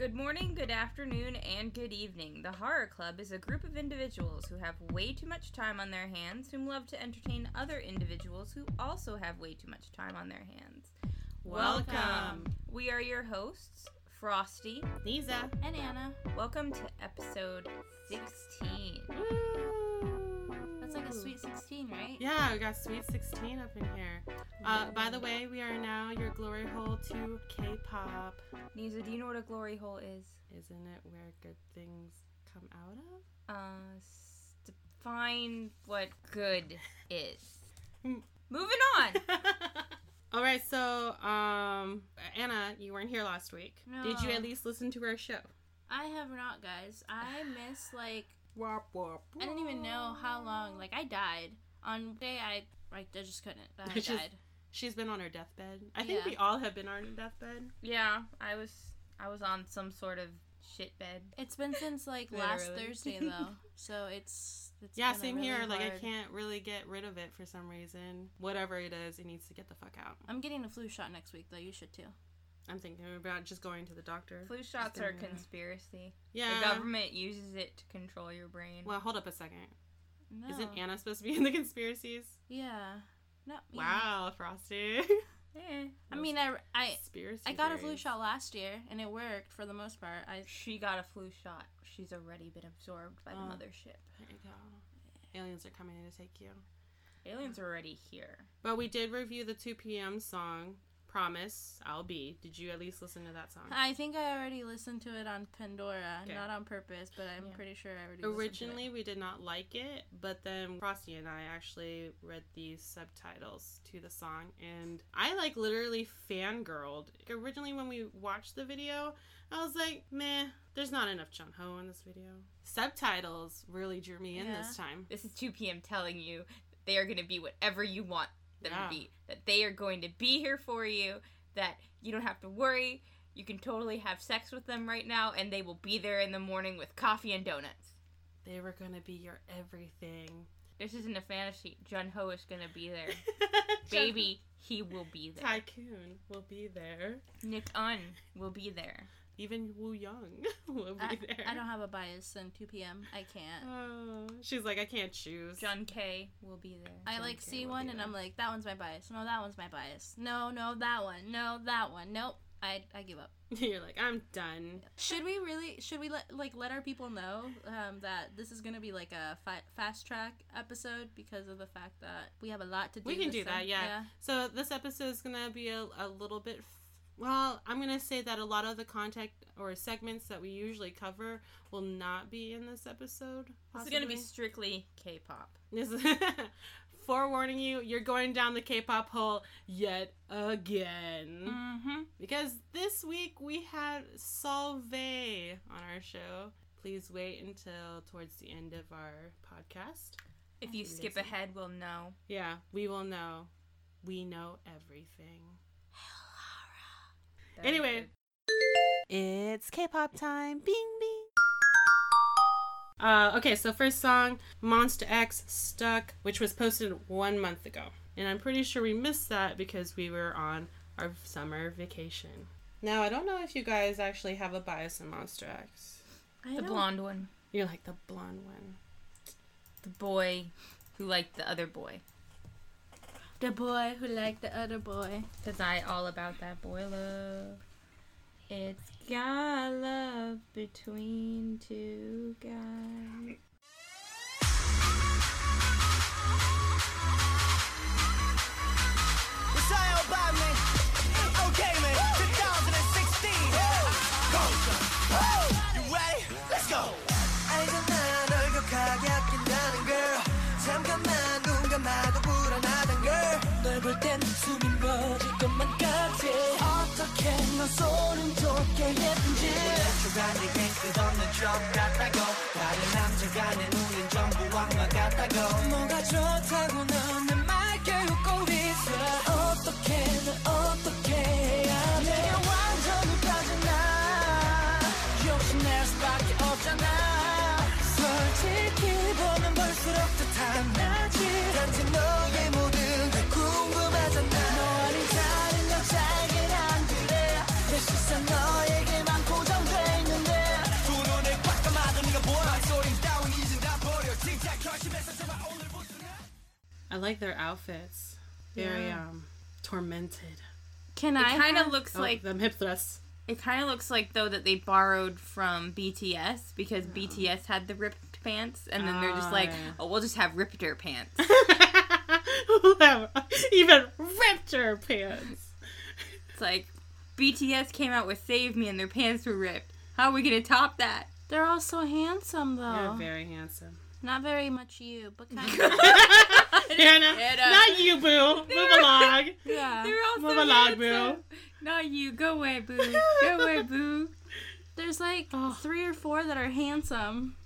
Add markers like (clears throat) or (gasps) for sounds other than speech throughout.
Good morning, good afternoon, and good evening. The Hara Club is a group of individuals who have way too much time on their hands whom love to entertain other individuals who also have way too much time on their hands. Welcome. We are your hosts, Frosty. Lisa. And Anna. Welcome to episode 16. That's like a sweet 16, right? Yeah, we got Sweet 16 up in here. Uh, by the way, we are now your glory hole to K-pop. Nisa, do you know what a glory hole is? Isn't it where good things come out of? Uh, s- define what good is. Hmm. Moving on. (laughs) All right, so um, Anna, you weren't here last week. Did you at least listen to our show? I have not, guys. I miss, like, Wop, wop, I didn't even know how long. Like, I died. On day I, like, I just couldn't. I Which is- died. She's been on her deathbed. I think Yeah. we all have been on our deathbed. yeah, I was I was on some sort of shit bed. It's been since, like, (laughs) last Thursday, though. So it's. it's Yeah, same really here. Like I can't really get rid of it for some reason. Whatever it is, it needs to get the fuck out. I'm getting a flu shot next week, though. You should too. I'm thinking about just going to the doctor. Flu shots are a conspiracy. Yeah. The government uses it to control your brain. Well, hold up a second. No. Isn't Anna supposed to be in the (laughs) conspiracies? Yeah. Me. Wow, Frosty. (laughs) Eh. I mean, I, I, Conspiracy. I got a flu shot last year, and it worked for the most part. I She got a flu shot. She's already been absorbed by the Oh. mothership. There you go. Aliens are coming in to take you. Aliens are already here. But we did review the 2 p.m. song, Promise, I'll Be. Did you at least listen to that song? I think I already listened to it on Pandora, Okay. not on purpose, but I'm Yeah. pretty sure I already. listened to it. Originally, we did not like it, but then Frosty and I actually read the subtitles to the song, and I like literally fangirled. Originally, when we watched the video, I was like, meh, there's not enough Jung Ho in this video. Subtitles really drew me in this time. This is 2 p.m. telling you they are going to be whatever you want them Yeah. to be. That they are going to be here for you. That you don't have to worry. You can totally have sex with them right now, and they will be there in the morning with coffee and donuts. They were gonna be your everything. This isn't a fantasy. Jun Ho is going to be there. (laughs) Baby, he will be there. Taecyeon will be there. Nick Un will be there. Even Wooyoung (laughs) will be I, there. I don't have a bias in 2 p.m. I can't. Oh, she's like, I can't choose. Jun K will be there. I John like K see one and there. I'm like, that one's my bias. No, that one's my bias. No, no, that one. No, that one. Nope. I I give up. (laughs) You're like, I'm done. Should we really? Should we let like let our people know um, that this is gonna be like a fi- fast track episode because of the fact that we have a lot to do. We can this do that, time? yeah. So this episode is gonna be a, a little bit. Well, I'm gonna say that a lot of the content or segments that we usually cover will not be in this episode. This is going to be strictly K-pop. This (laughs) forewarning you, you're going down the K-pop hole yet again. Mm-hmm. Because this week we had Salv on our show. Please wait until towards the end of our podcast. If you skip ahead, we'll know. Yeah, we will know. We know everything. That Anyway. It's K-pop time. Bing bing. Uh, okay, so first song, Monsta X Stuck, which was posted one month ago. And I'm pretty sure we missed that because we were on our summer vacation. Now, I don't know if you guys actually have a bias in Monsta X. I good. the know. blonde one. You're like the blonde one. The boy who liked the other boy. The boy who liked the other boy. Cause I all about that boy love. It's got love between two guys. It's all about me. jump down. Like their outfits. Very Yeah. um tormented. Can It I kind of have- looks Oh, like them hip thrusts. it kind of looks like though that they borrowed from BTS because BTS had the ripped pants, and then they're just Oh, like, yeah. oh, we'll just have Ripter pants. (laughs) Even ripped her pants. It's like BTS came out with "Save Me" and their pants were ripped. How are we gonna top that? They're all so handsome though. You're very handsome. Not very much you, but kind of. (laughs) Hannah, (laughs) Hannah. not you, boo. Move along. (laughs) yeah. They're all Move so along, boo. Not you. Go away, boo. (laughs) Go away, boo. There's like Oh. three or four that are handsome.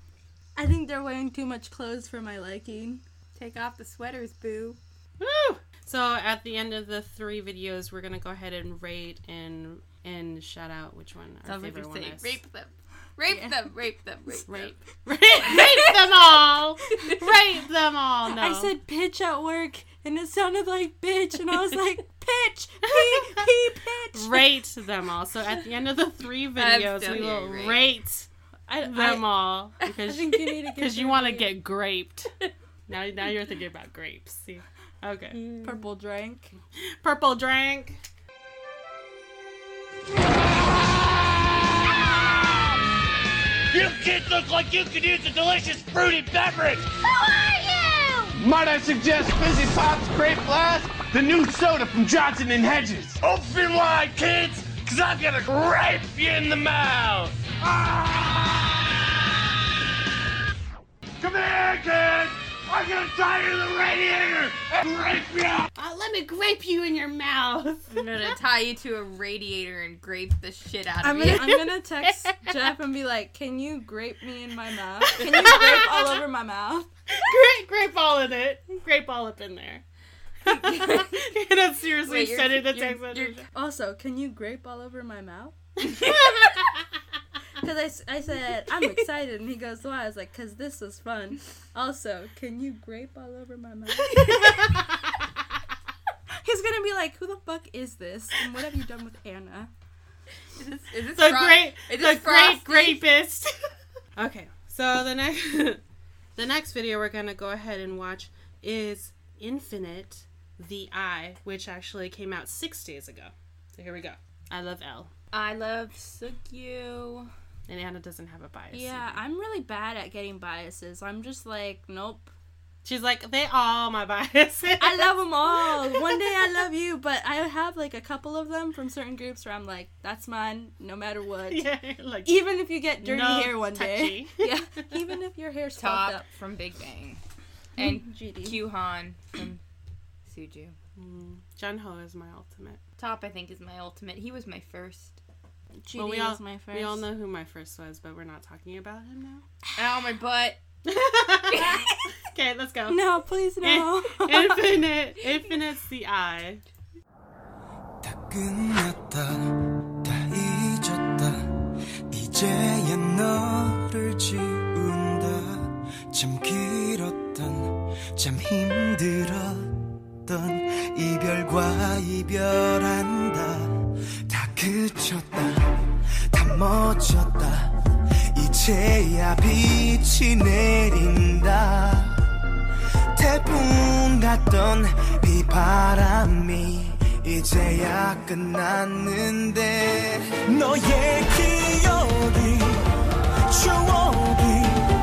I think they're wearing too much clothes for my liking. Take off the sweaters, boo. Woo! So at the end of the three videos, we're gonna go ahead and rate and and shout out which one our Sounds favorite you're one is. rape them, rape Yeah. them, rape them, rape, Rape. Rape, (laughs) rape them all. Rape them all. No. I said pitch at work, and it sounded like bitch, and I was like, (laughs) pitch, p, p, pitch. rate them all. So at the end of the three videos, we will rate. rate I, them I, all I because think you need to (laughs) because get you your want to get graped. Now, now you're thinking about grapes. See, okay. Mm. purple drink. Purple drink. You kids look like you could use a delicious fruity beverage. Who are you? Might I suggest Fizzy Pop's Grape Blast, the new soda from Johnson and Hedges? Open wide, kids, because I'm going to grape you in the mouth. Ah! Come here, kids. I'm going to tie you to the radiator and rape you. Uh, let me grape you in your mouth. I'm gonna tie you to a radiator and grape the shit out of I'm you. gonna, I'm (laughs) gonna text Jeff and be like, "Can you grape me in my mouth? Can you grape all over my mouth?" grape, grape all in it. Grape all up in there. (laughs) (laughs) Hannah seriously Wait, you're- sent it the you're- text you're- message. Also, can you grape all over my mouth? Because I, I said, I'm excited. And he goes, Why? I was like, Because this was fun. Also, can you grape all over my mouth? (laughs) He's going to be like, Who the fuck is this? And what have you done with Anna? Is this, is this the Fro- great, is the this great Frosty? rapist. (laughs) okay, so the next, (laughs) the next video we're gonna go ahead and watch is Infinite, the Eye, which actually came out six days ago. So here we go. I love L, I love Sunggyu. And Anna doesn't have a bias. Yeah, I'm really bad at getting biases. I'm just like, Nope. she's like they all my (laughs) biases. I love them all. One day I love you, but I have like a couple of them from certain groups where I'm like, That's mine no matter what. (laughs) yeah, like Even if you get dirty No hair one day. (laughs) yeah. Even if your hair's Top fucked up. from Big Bang, and GD. Kyuhyun from Suju. Mm, Jun Ho is my ultimate. Top, I think, is my ultimate. He was my first. GD Well, we was all- my first. We all know who my first was, but we're not talking about him now. (laughs) Ow, my butt. (laughs) okay, let's go. No, please no. Infinite, Infinite's the eye. 다 끝났다 다 잊었다 이제야 너를 지운다 참 길었던 참 힘들었던 이별과 이별한다 다 그쳤다. 다 멎었다. 이제야 빛이 내린다. 태풍 같던 비바람이 이제야 끝났는데 너의 기억이 추억이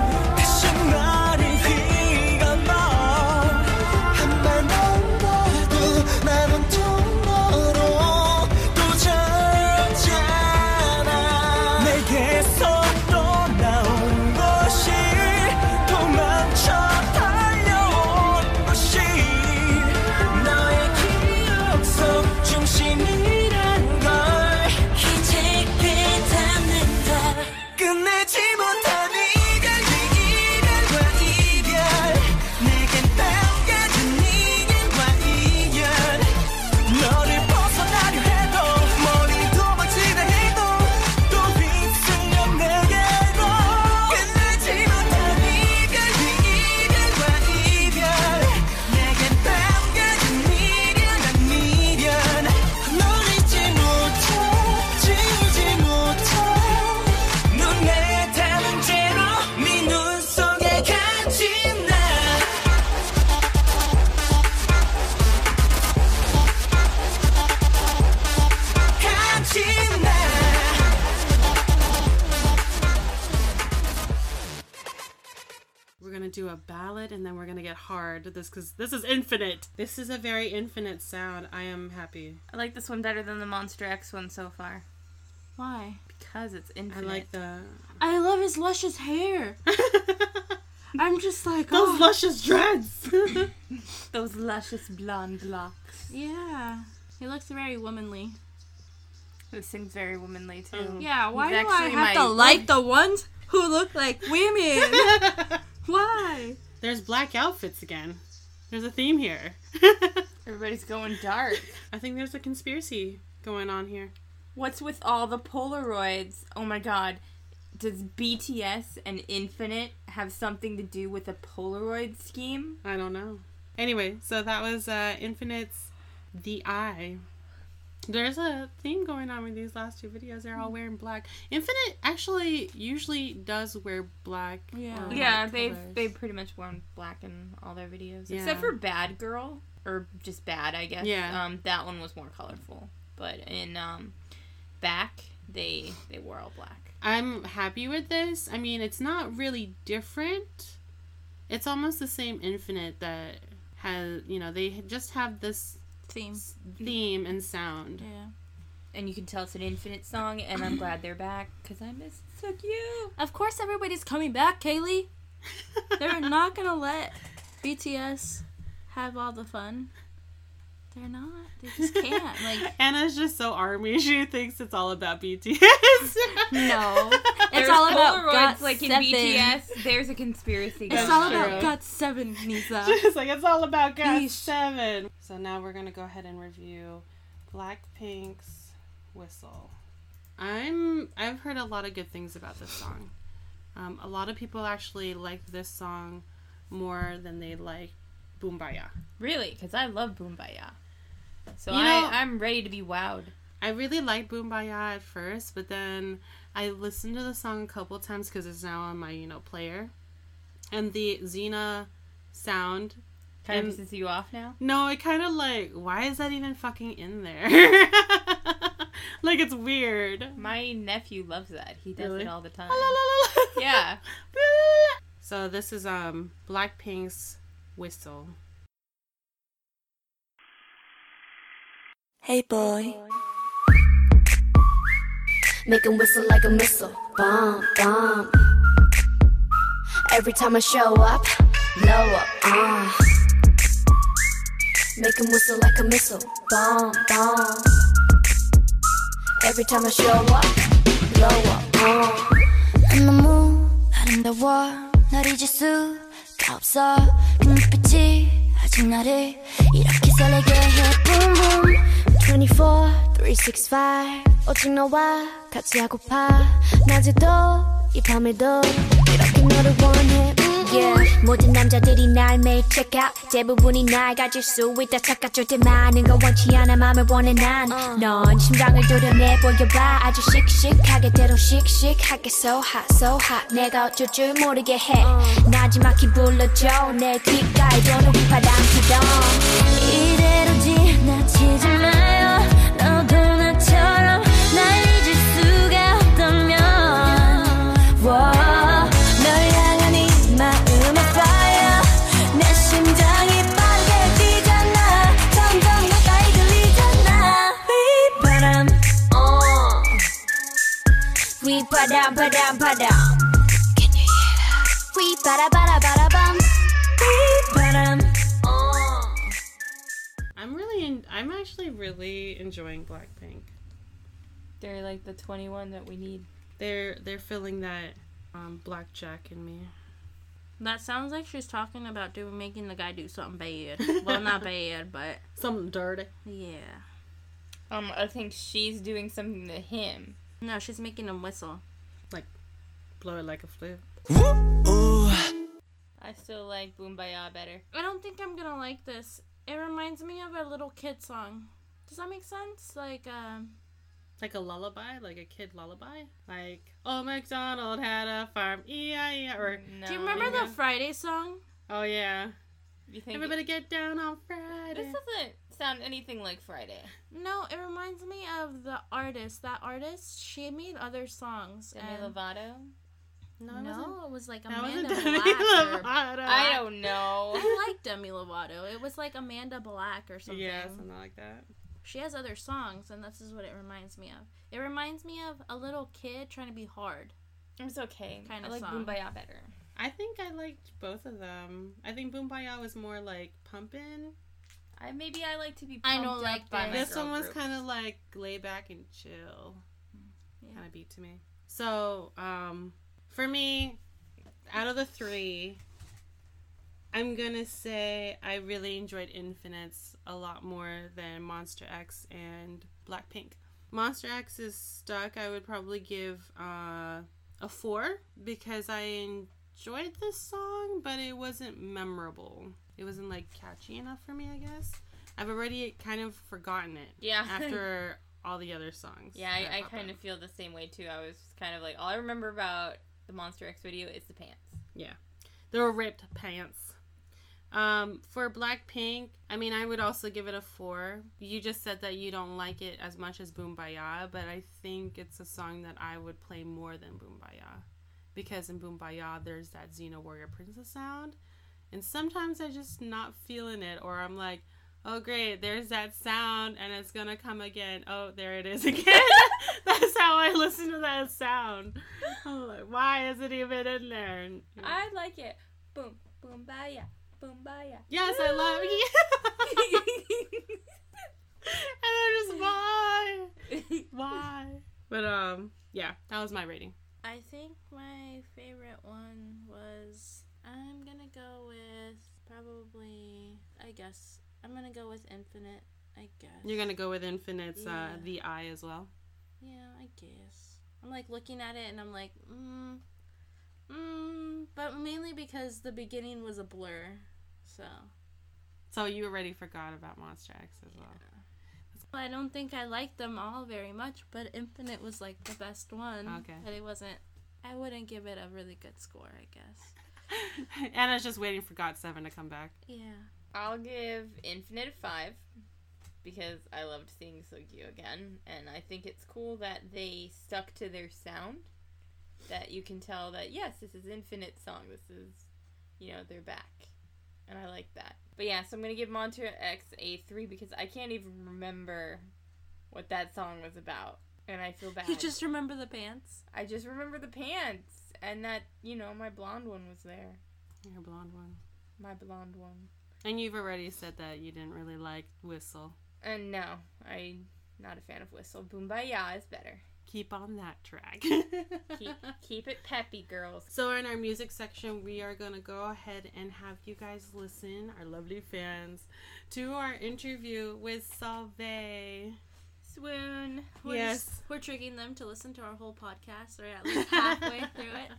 a ballad and then we're gonna get hard. This because this is infinite. This is a very infinite sound. I am happy. I like this one better than the Monsta X one so far Why? because it's infinite. I like the I love his luscious hair. (laughs) I'm just like, those oh, luscious dreads. (laughs) those luscious blonde locks. yeah. He looks very womanly. This sings very womanly too. Mm. Yeah, why do I have my- to like the ones who look like women? (laughs) why? There's black outfits again. There's a theme here. (laughs) Everybody's going dark. I think there's a conspiracy going on here. What's with all the Polaroids? Oh my god. Does BTS and Infinite have something to do with a Polaroid scheme? I don't know. Anyway, so that was uh Infinite's The Eye. There's a theme going on with these last two videos. They're all wearing black. Infinite actually usually does wear black. Yeah. yeah, they've colors. they've pretty much worn black in all their videos. Yeah. Except for Bad Girl. Or just bad, I guess. Yeah. Um that one was more colorful. But in um back they they wore all black. I'm happy with this. I mean, it's not really different. It's almost the same Infinite that has, you know, they just have this Theme. theme and sound. Yeah. And you can tell it's an Infinite song, and I'm glad they're back because I miss Took You. Of course, everybody's coming back, Kaylee. (laughs) They're not gonna let BTS have all the fun. They're not. They just can't. Like, (laughs) Anna's just so army. (laughs) She thinks it's all about BTS. no. (laughs) It's There's all about Polaroids, God like in seven. BTS. There's a conspiracy. It's all true. about GOT7, Nisa. Just like it's all about God Yeesh. Seven. So now we're gonna go ahead and review Blackpink's Whistle. I'm I've heard a lot of good things about this song. Um, a lot of people actually like this song more than they like Boombayah. Really? Because I love Boombayah. So You know- I, I'm ready to be wowed. I really liked Boombayah at first, but then I listened to the song a couple times because it's now on my you know player, and the Xena sound Kind of pisses you off now? No, it kind of like, why is that even fucking in there? (laughs) like it's weird. My nephew loves that. He does Really? it all the (laughs) time. Yeah. (laughs) So this is um Blackpink's whistle. Hey boy. Make him whistle like a missile. Bomb, bomb. Every time I show up, blow up. Uh. Make him whistle like a missile. Bomb, bomb. Every time I show up, blow up. Uh. I'm the moon, I'm the war, not just you. 수가 없어. 그 눈빛이 아직 나를 이렇게 설레게 해. Boom, boom. 24, 365 오직 너와 같이 하고파 낮에도 이 밤에도 이렇게 너를 원해 음, yeah. 모든 남자들이 날 매일 check out. 대부분이 날 가질 수 있다 착각할 때 많은 건 원치 않아 맘을 원해 난넌 심장을 도려내 보여봐. 아주 씩씩하게 때로 씩씩하게 so hot so hot. 내가 어쩔 줄 모르게 해. 나지막히 불러줘. 내 귓가에 도는 휘파람 피던 이대로 지나치지 마요 Can you hear that? We bum. We uh. I'm really, in, I'm actually really enjoying Blackpink. They're like the 2NE1 that we need. They're they're filling that um, blackjack in me. That sounds like she's talking about doing making the guy do something bad. (laughs) well, not bad, but something dirty. Yeah. Um, I think she's doing something to him. No, she's making him whistle. Like, blow it like a flute. I still like Boombayah better. I don't think I'm gonna like this. It reminds me of a little kid song. Does that make sense? Like, um, Like a lullaby, like a kid lullaby. Like, oh MacDonald had a farm, E-I-E, or No. do you remember yeah. the Friday song? oh yeah, You think everybody get down on Friday? This Friday. Doesn't sound anything like Friday. No, it reminds me of the artist. That artist, she made other songs. Demi and- Lovato. No, it wasn't. No, it was like Amanda wasn't Demi Black. Or, I don't know. I like Demi Lovato. It was like Amanda Black or something. Yeah, something like that. She has other songs, and this is what it reminds me of. It reminds me of a little kid trying to be hard. It's okay. Kinda I like song. Boombayah better. I think I liked both of them. I think Boombayah was more like pumping. I maybe I like to be. I Pumped don't up like by this. This one was kind of like lay back and chill. Yeah. Kind of beat to me. So, um, for me, out of the three, I'm gonna say I really enjoyed Infinites a lot more than Monsta X and Blackpink. Monsta X is stuck. I would probably give uh, a four because I enjoyed this song, but it wasn't memorable. It wasn't like catchy enough for me, I guess. I've already kind of forgotten it Yeah. (laughs) after all the other songs. yeah, I, I kind of feel the same way too. I was kind of like, all I remember about the Monsta X video is the pants. Yeah. They were ripped pants. Um, for Blackpink, I mean, I would also give it a four. You just said that you don't like it as much as Boombayah, but I think it's a song that I would play more than Boombayah. Because in Boombayah, there's that Xena Warrior Princess sound. And sometimes I just not feeling it, or I'm like, oh great, there's that sound, and it's gonna come again. Oh, there it is (laughs) again. (laughs) That's how I listen to that sound. I'm like, why is it even in there? And- I like it. Boom, Boombayah, Boombayah. Yes, I love you. (laughs) and I'm just why, why? But um, yeah, that was my rating. I think my favorite one was. I'm gonna go with probably. I guess I'm gonna go with Infinite. I guess. You're gonna go with Infinite's Yeah. uh, the eye as well. Yeah, I guess. I'm like looking at it and I'm like, mm, mm, but mainly because the beginning was a blur. So So you already forgot about Monsta X as well. I don't think I liked them all very much, but Infinite was like the best one. Okay. But it wasn't. I wouldn't give it a really good score. I guess. (laughs) Anna's just waiting for GOT7 to come back. Yeah. I'll give Infinite a five because I loved seeing Sunggyu again, and I think it's cool that they stuck to their sound. That you can tell that yes, this is Infinite song. This is, you know, they're back, and I like that. But yeah, so I'm gonna give Monsta X a three because I can't even remember what that song was about, and I feel bad. You just remember the pants. I just remember the pants and that you know my blonde one was there, Your blonde one. my blonde one. And you've already said that you didn't really like Whistle. And no, I'm not a fan of Whistle. Boombayah is better. Keep on that track. (laughs) Keep keep it peppy, girls. So in our music section, we are gonna go ahead and have you guys listen, our lovely fans, to our interview with Salv. Swoon. We're Yes. just- we're tricking them to listen to our whole podcast. Or at least (laughs) halfway through it.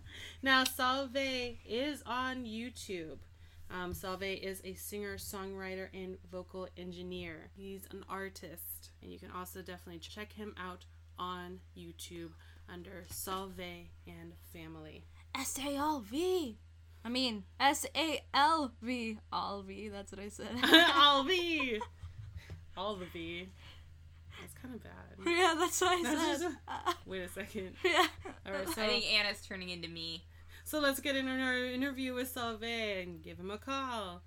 Now Salv is on YouTube. Um, Salv is a singer, songwriter, and vocal engineer. He's an artist, and you can also definitely check him out on YouTube under Salv and Family. S A L V. I mean S A L V. All V. That's what I said. (laughs) All V. (laughs) All the V. That's kind of bad. (laughs) yeah, that's what I That's said. just- (laughs) Wait a second. (laughs) yeah. All right, so I think Anna's turning into me. so let's get in our interview with Salv and give him a call.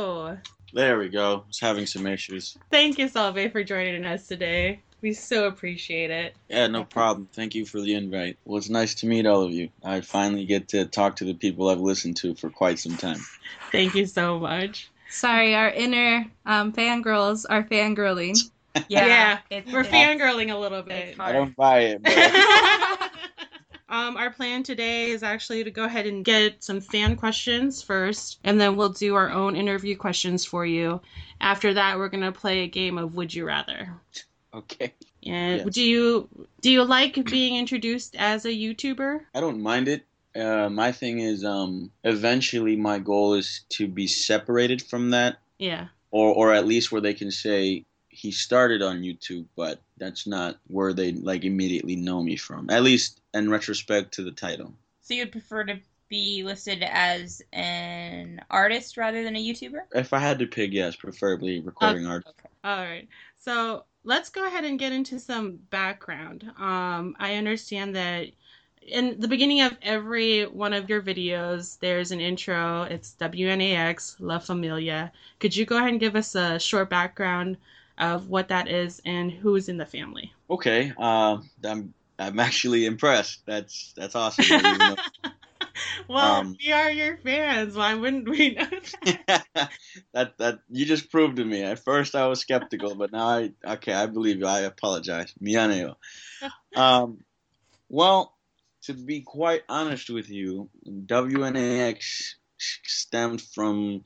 Hello. There we go. I was having some issues. Thank you, Salv, for joining us today. We so appreciate it. Yeah, no problem. Thank you for the invite. Well, it's nice to meet all of you. I finally get to talk to the people I've listened to for quite some time. Thank you so much. Sorry, our inner um, fangirls are fangirling. (laughs) Yeah, it's, We're it's- fangirling a little bit. I don't buy it, but (laughs) (laughs) um, our plan today is actually to go ahead and get some fan questions first, and then we'll do our own interview questions for you. After that, we're gonna play a game of Would You Rather. okay. And Yes. do you do you like being introduced as a YouTuber? I don't mind it. Uh, my thing is, um, eventually my goal is to be separated from that, Yeah. or or at least where they can say he started on YouTube, but that's not where they like immediately know me from. At least in retrospect to the title. So you'd prefer to be listed as an artist rather than a YouTuber? If I had to pick, yes, preferably recording art. All right. So let's go ahead and get into some background. Um, I understand that in the beginning of every one of your videos, there's an intro. It's WNAX La Familia. Could you go ahead and give us a short background of what that is and who's in the family? Okay. Uh, I'm I'm actually impressed. That's that's awesome. I didn't know- (laughs) Well, Um, we are your fans. Why wouldn't we know? (laughs) that that you just proved to me. At first I was skeptical, but now I okay, I believe you. I apologize. Mianeo. (laughs) Um, well, to be quite honest with you, WNAX stemmed from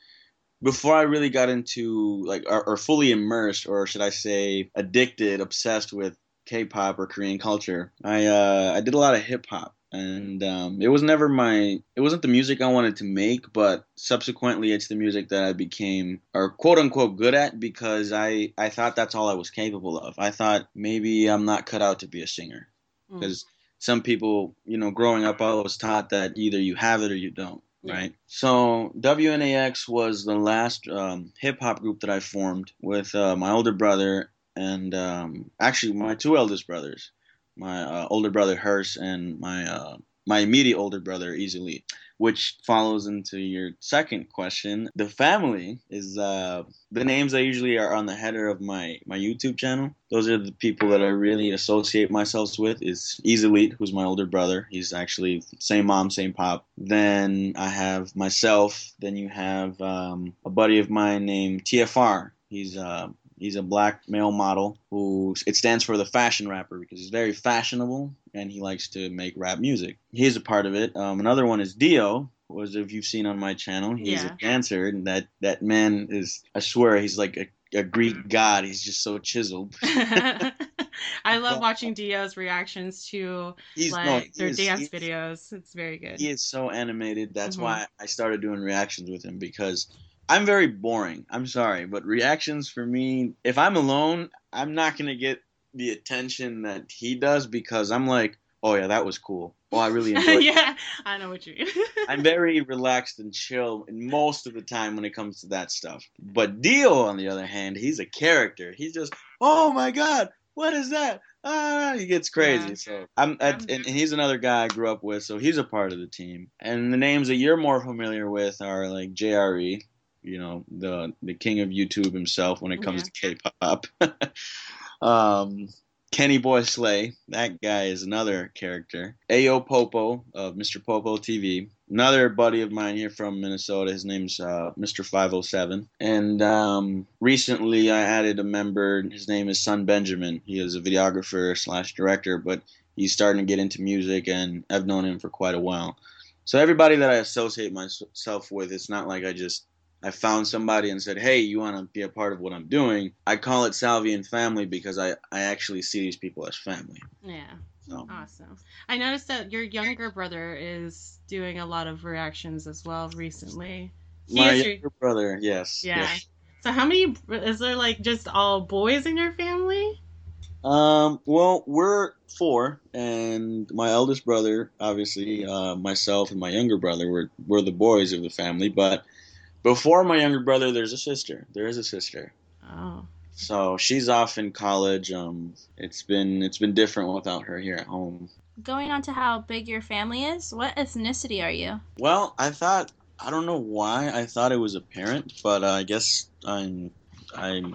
before I really got into like or, or fully immersed, or should I say, addicted, obsessed with K-pop or Korean culture. I uh, I did a lot of hip hop, and um, it was never my it wasn't the music I wanted to make, but subsequently it's the music that I became or quote unquote good at because I I thought that's all I was capable of. I thought maybe I'm not cut out to be a singer Mm. because some people, you know, growing up, I was taught that either you have it or you don't, Right? So WNAX was the last um, hip hop group that I formed with uh, my older brother and um, actually my two eldest brothers, my uh, older brother Hearst and my uh, my immediate older brother Easily, which follows into your second question. The family is uh, the names that usually are on the header of my my YouTube channel. Those are the people that I really associate myself with. Is Easily, who's my older brother. He's actually same mom, same pop. Then I have myself. Then you have um, a buddy of mine named TFR. He's uh, He's a black male model who it stands for the fashion rapper because he's very fashionable and he likes to make rap music. He's a part of it. Um, another one is Dio. Was if you've seen on my channel, he's Yeah. a dancer, and that that man is. I swear, he's like a, a Greek god. He's just so chiseled. (laughs) (laughs) I love watching Dio's reactions to like no, their is- dance videos. It's very good. He is so animated. That's Mhm. why I started doing reactions with him because I'm very boring. I'm sorry, but reactions for me, if I'm alone, I'm not gonna get the attention that he does because I'm like, oh yeah, that was cool. Oh, I really (laughs) enjoyed. it. yeah, I know what you mean. (laughs) I'm very relaxed and chill most of the time when it comes to that stuff. But Dio, on the other hand, he's a character. He's just, oh my god, what is that? Ah, he gets crazy. Yeah. So I'm, at, and, and he's another guy I grew up with, so he's a part of the team. And the names that you're more familiar with are like JRE, you know, the the king of YouTube himself when it comes to K-pop. (laughs) um, Kenny Boy Slay, that guy is another character. Ayo Popo of Mr. Popo TV, another buddy of mine here from Minnesota. His name's uh, Mr. 507. And um, recently I added a member. His name is Son Benjamin. He is a videographer slash director, but he's starting to get into music, and I've known him for quite a while. So everybody that I associate myself with, it's not like I just I found somebody and said, "Hey, you want to be a part of what I'm doing?" I call it Salvian family because I I actually see these people as family. yeah, So awesome. I noticed that your younger brother is doing a lot of reactions as well recently. He my your- younger brother, yes, yeah. yes. So how many is there like just all boys in your family? Um, well, we're four, and my eldest brother, obviously, uh, myself and my younger brother, were were the boys of the family. But before my younger brother, there's a sister. There is a sister. Oh. So she's off in college. Um, it's been it's been different without her here at home. Going on to how big your family is, what ethnicity are you? Well, I thought I don't know why I thought it was apparent, but uh, I guess I'm I'm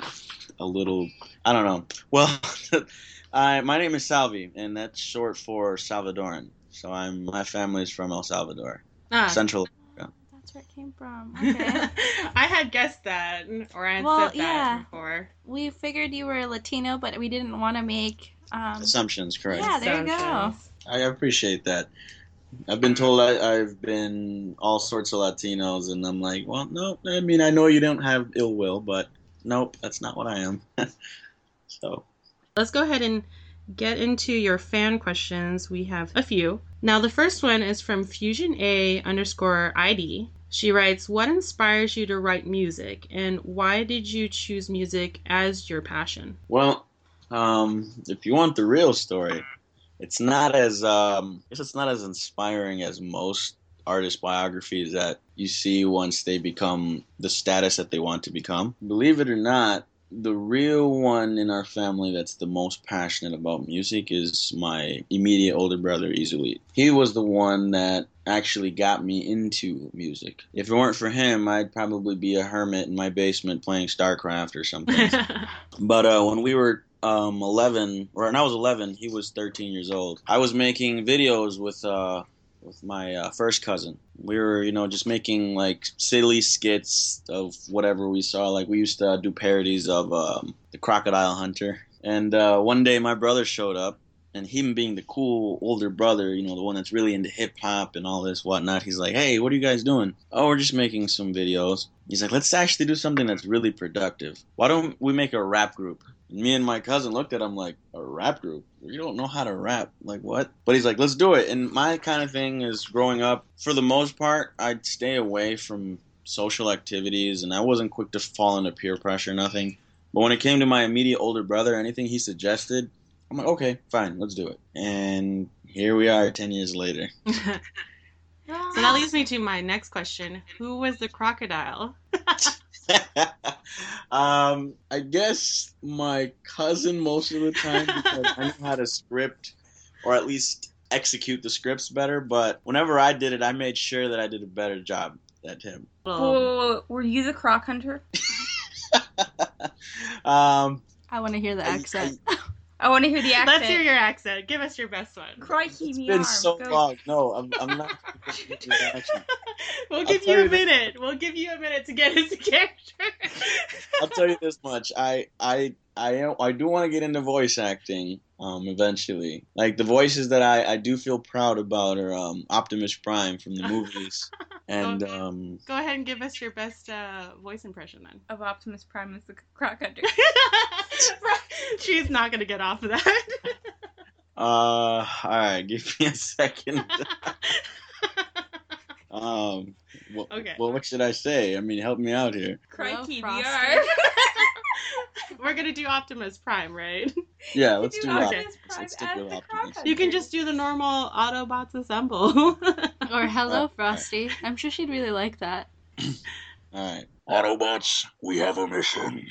a little I don't know. (laughs) Well, (laughs) I my name is Salvi, and that's short for Salvadoran. So I'm my family is from El Salvador, Ah. Central. That's where it came from. (laughs) Okay. I had guessed that, or I had Well, said that yeah. before. we figured you were Latino, but we didn't want to make. Um, Assumptions, correct? yeah, there you go. I appreciate that. I've been told I, I've been all sorts of Latinos, and I'm like, well, no. I mean, I know you don't have ill will, but nope, that's not what I am. (laughs) so Let's go ahead and get into your fan questions. We have a few. Now, the first one is from Fusion A underscore ID. She writes, What inspires you to write music, and why did you choose music as your passion? Well, um, if you want the real story, it's not as um, it's not as inspiring as most artist biographies that you see once they become the status that they want to become. Believe it or not, the real one in our family that's the most passionate about music is my immediate older brother, Izulit. He was the one that actually got me into music. If it weren't for him, I'd probably be a hermit in my basement playing StarCraft or something. (laughs) but uh, when we were um, 11, or when I was 11, he was 13 years old. I was making videos with uh, with my uh, first cousin. We were, you know, just making like silly skits of whatever we saw. Like we used to do parodies of um, the Crocodile Hunter. And uh, one day my brother showed up, and him being the cool older brother, you know, the one that's really into hip hop and all this whatnot, he's like, "Hey, what are you guys doing?" "Oh, we're just making some videos." He's like, "Let's actually do something that's really productive. Why don't we make a rap group?" Me and my cousin looked at him like, "A rap group? You don't know how to rap? Like what?" But he's like, "Let's do it." And my kind of thing is growing up, for the most part, I'd stay away from social activities, and I wasn't quick to fall into peer pressure, nothing. But when it came to my immediate older brother, anything he suggested, I'm like, okay, fine, let's do it. And here we are 10 years later. (laughs) So that leads me to my next question Who was the crocodile? (laughs) (laughs) um, I guess my cousin most of the time because I knew how to script or at least execute the scripts better. But whenever I did it, I made sure that I did a better job than him. Whoa, were you the croc hunter? (laughs) Um, I want to hear the accent. I want to hear the accent. Let's hear your accent. Give us your best one. Crikey, me been arm. so Go. long. No, I'm, I'm not. (laughs) We'll I'll give you a you this- minute. We'll give you a minute to get his (laughs) character. I'll tell you this much. I I I am, I do want to get into voice acting um eventually. Like the voices that I I do feel proud about are um Optimus Prime from the movies (laughs) and um Go ahead and give us your best uh, voice impression then. Of Optimus Prime as the croc hunter. (laughs) She's not gonna get off of that. (laughs) uh all right, give me a second. (laughs) um what, Okay. well what should I say? I mean, help me out here. Crikey, we are. We're gonna do Optimus Prime, right? Yeah, let's do do that. Optimus Prime Let's stick with Optimus. You can just do the normal Autobots assemble. Or hello, Frosty. I'm sure she'd really like that. All right. Autobots, we have a mission.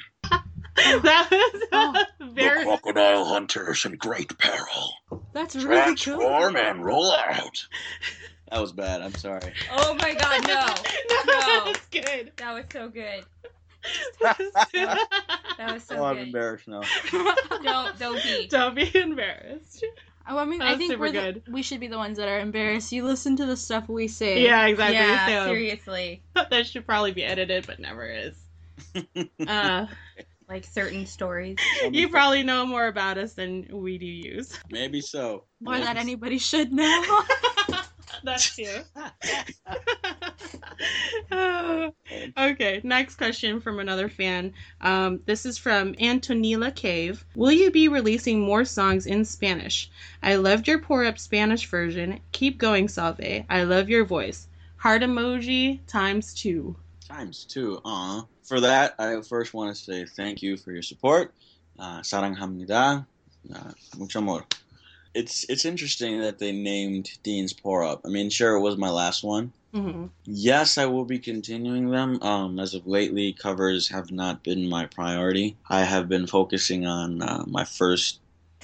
(laughs) that was Oh. (laughs) very. The crocodile hunter's in great peril. That's really cool. Transform and roll out. That was bad. I'm sorry. Oh my god, no. (laughs) no, No. that's good. That was so good. That That was so good. oh, I'm embarrassed now. Don't don't be. Don't be embarrassed. Oh, I mean, That I think super we're the, good. we should be the ones that are embarrassed. You listen to the stuff we say. Yeah, exactly. Yeah, So, seriously. that should probably be edited, but never is. Uh, Like certain stories. (laughs) you probably know more about us than we do use. Maybe so. More Maybe than anybody should know. (laughs) That's you. Uh, (laughs) okay, next question from another fan. Um, this is from Antonila Cave. Will you be releasing more songs in Spanish? I loved your pour up Spanish version. Keep going, Salv. I love your voice. Heart emoji times two. Times two. Aw for that, I first want to say thank you for your support. Uh, Sarang hamnida, uh, mucho amor. It's it's interesting that they named Dean's Pour Up. I mean, sure, it was my last one. Mm-hmm. Yes, I will be continuing them. Um, as of lately, covers have not been my priority. I have been focusing on uh, my first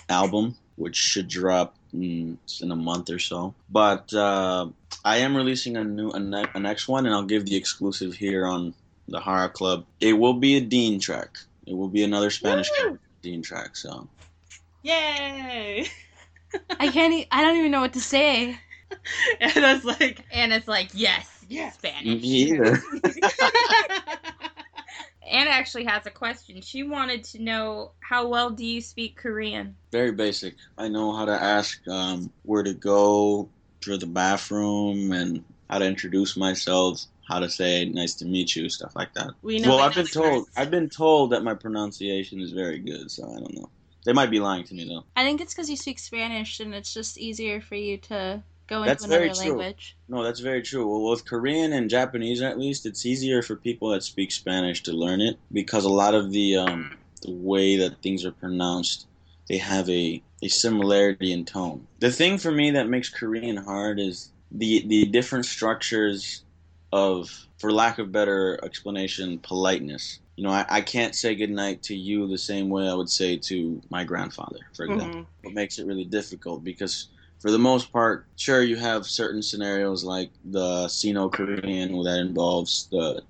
album, which should drop in, in a month or so. But uh, I am releasing a new a, ne- a next one, and I'll give the exclusive here on the Hara Club. It will be a Dean track. It will be another Spanish Dean track. So Yay! (laughs) I can't. E- I don't even know what to say. (laughs) and that's like, And it's like, yes, Yes. Spanish. me either. (laughs) Anna actually has a question. She wanted to know how well do you speak Korean? Very basic. I know how to ask um, where to go to the bathroom and how to introduce myself, how to say "nice to meet you," stuff like that. we know. well, I've been told. first. I've been told that my pronunciation is very good, so I don't know. They might be lying to me though. I think it's because you speak Spanish and it's just easier for you to go into That's another very true. language. No, that's very true. Well, with Korean and Japanese, at least, it's easier for people that speak Spanish to learn it because a lot of the um, the way that things are pronounced, they have a a similarity in tone. The thing for me that makes Korean hard is the the different structures of, for lack of better explanation, politeness. You know, I, I can't say goodnight to you the same way I would say to my grandfather, for example. Mhm. What makes it really difficult because for the most part, sure, you have certain scenarios like the Sino Korean that involves the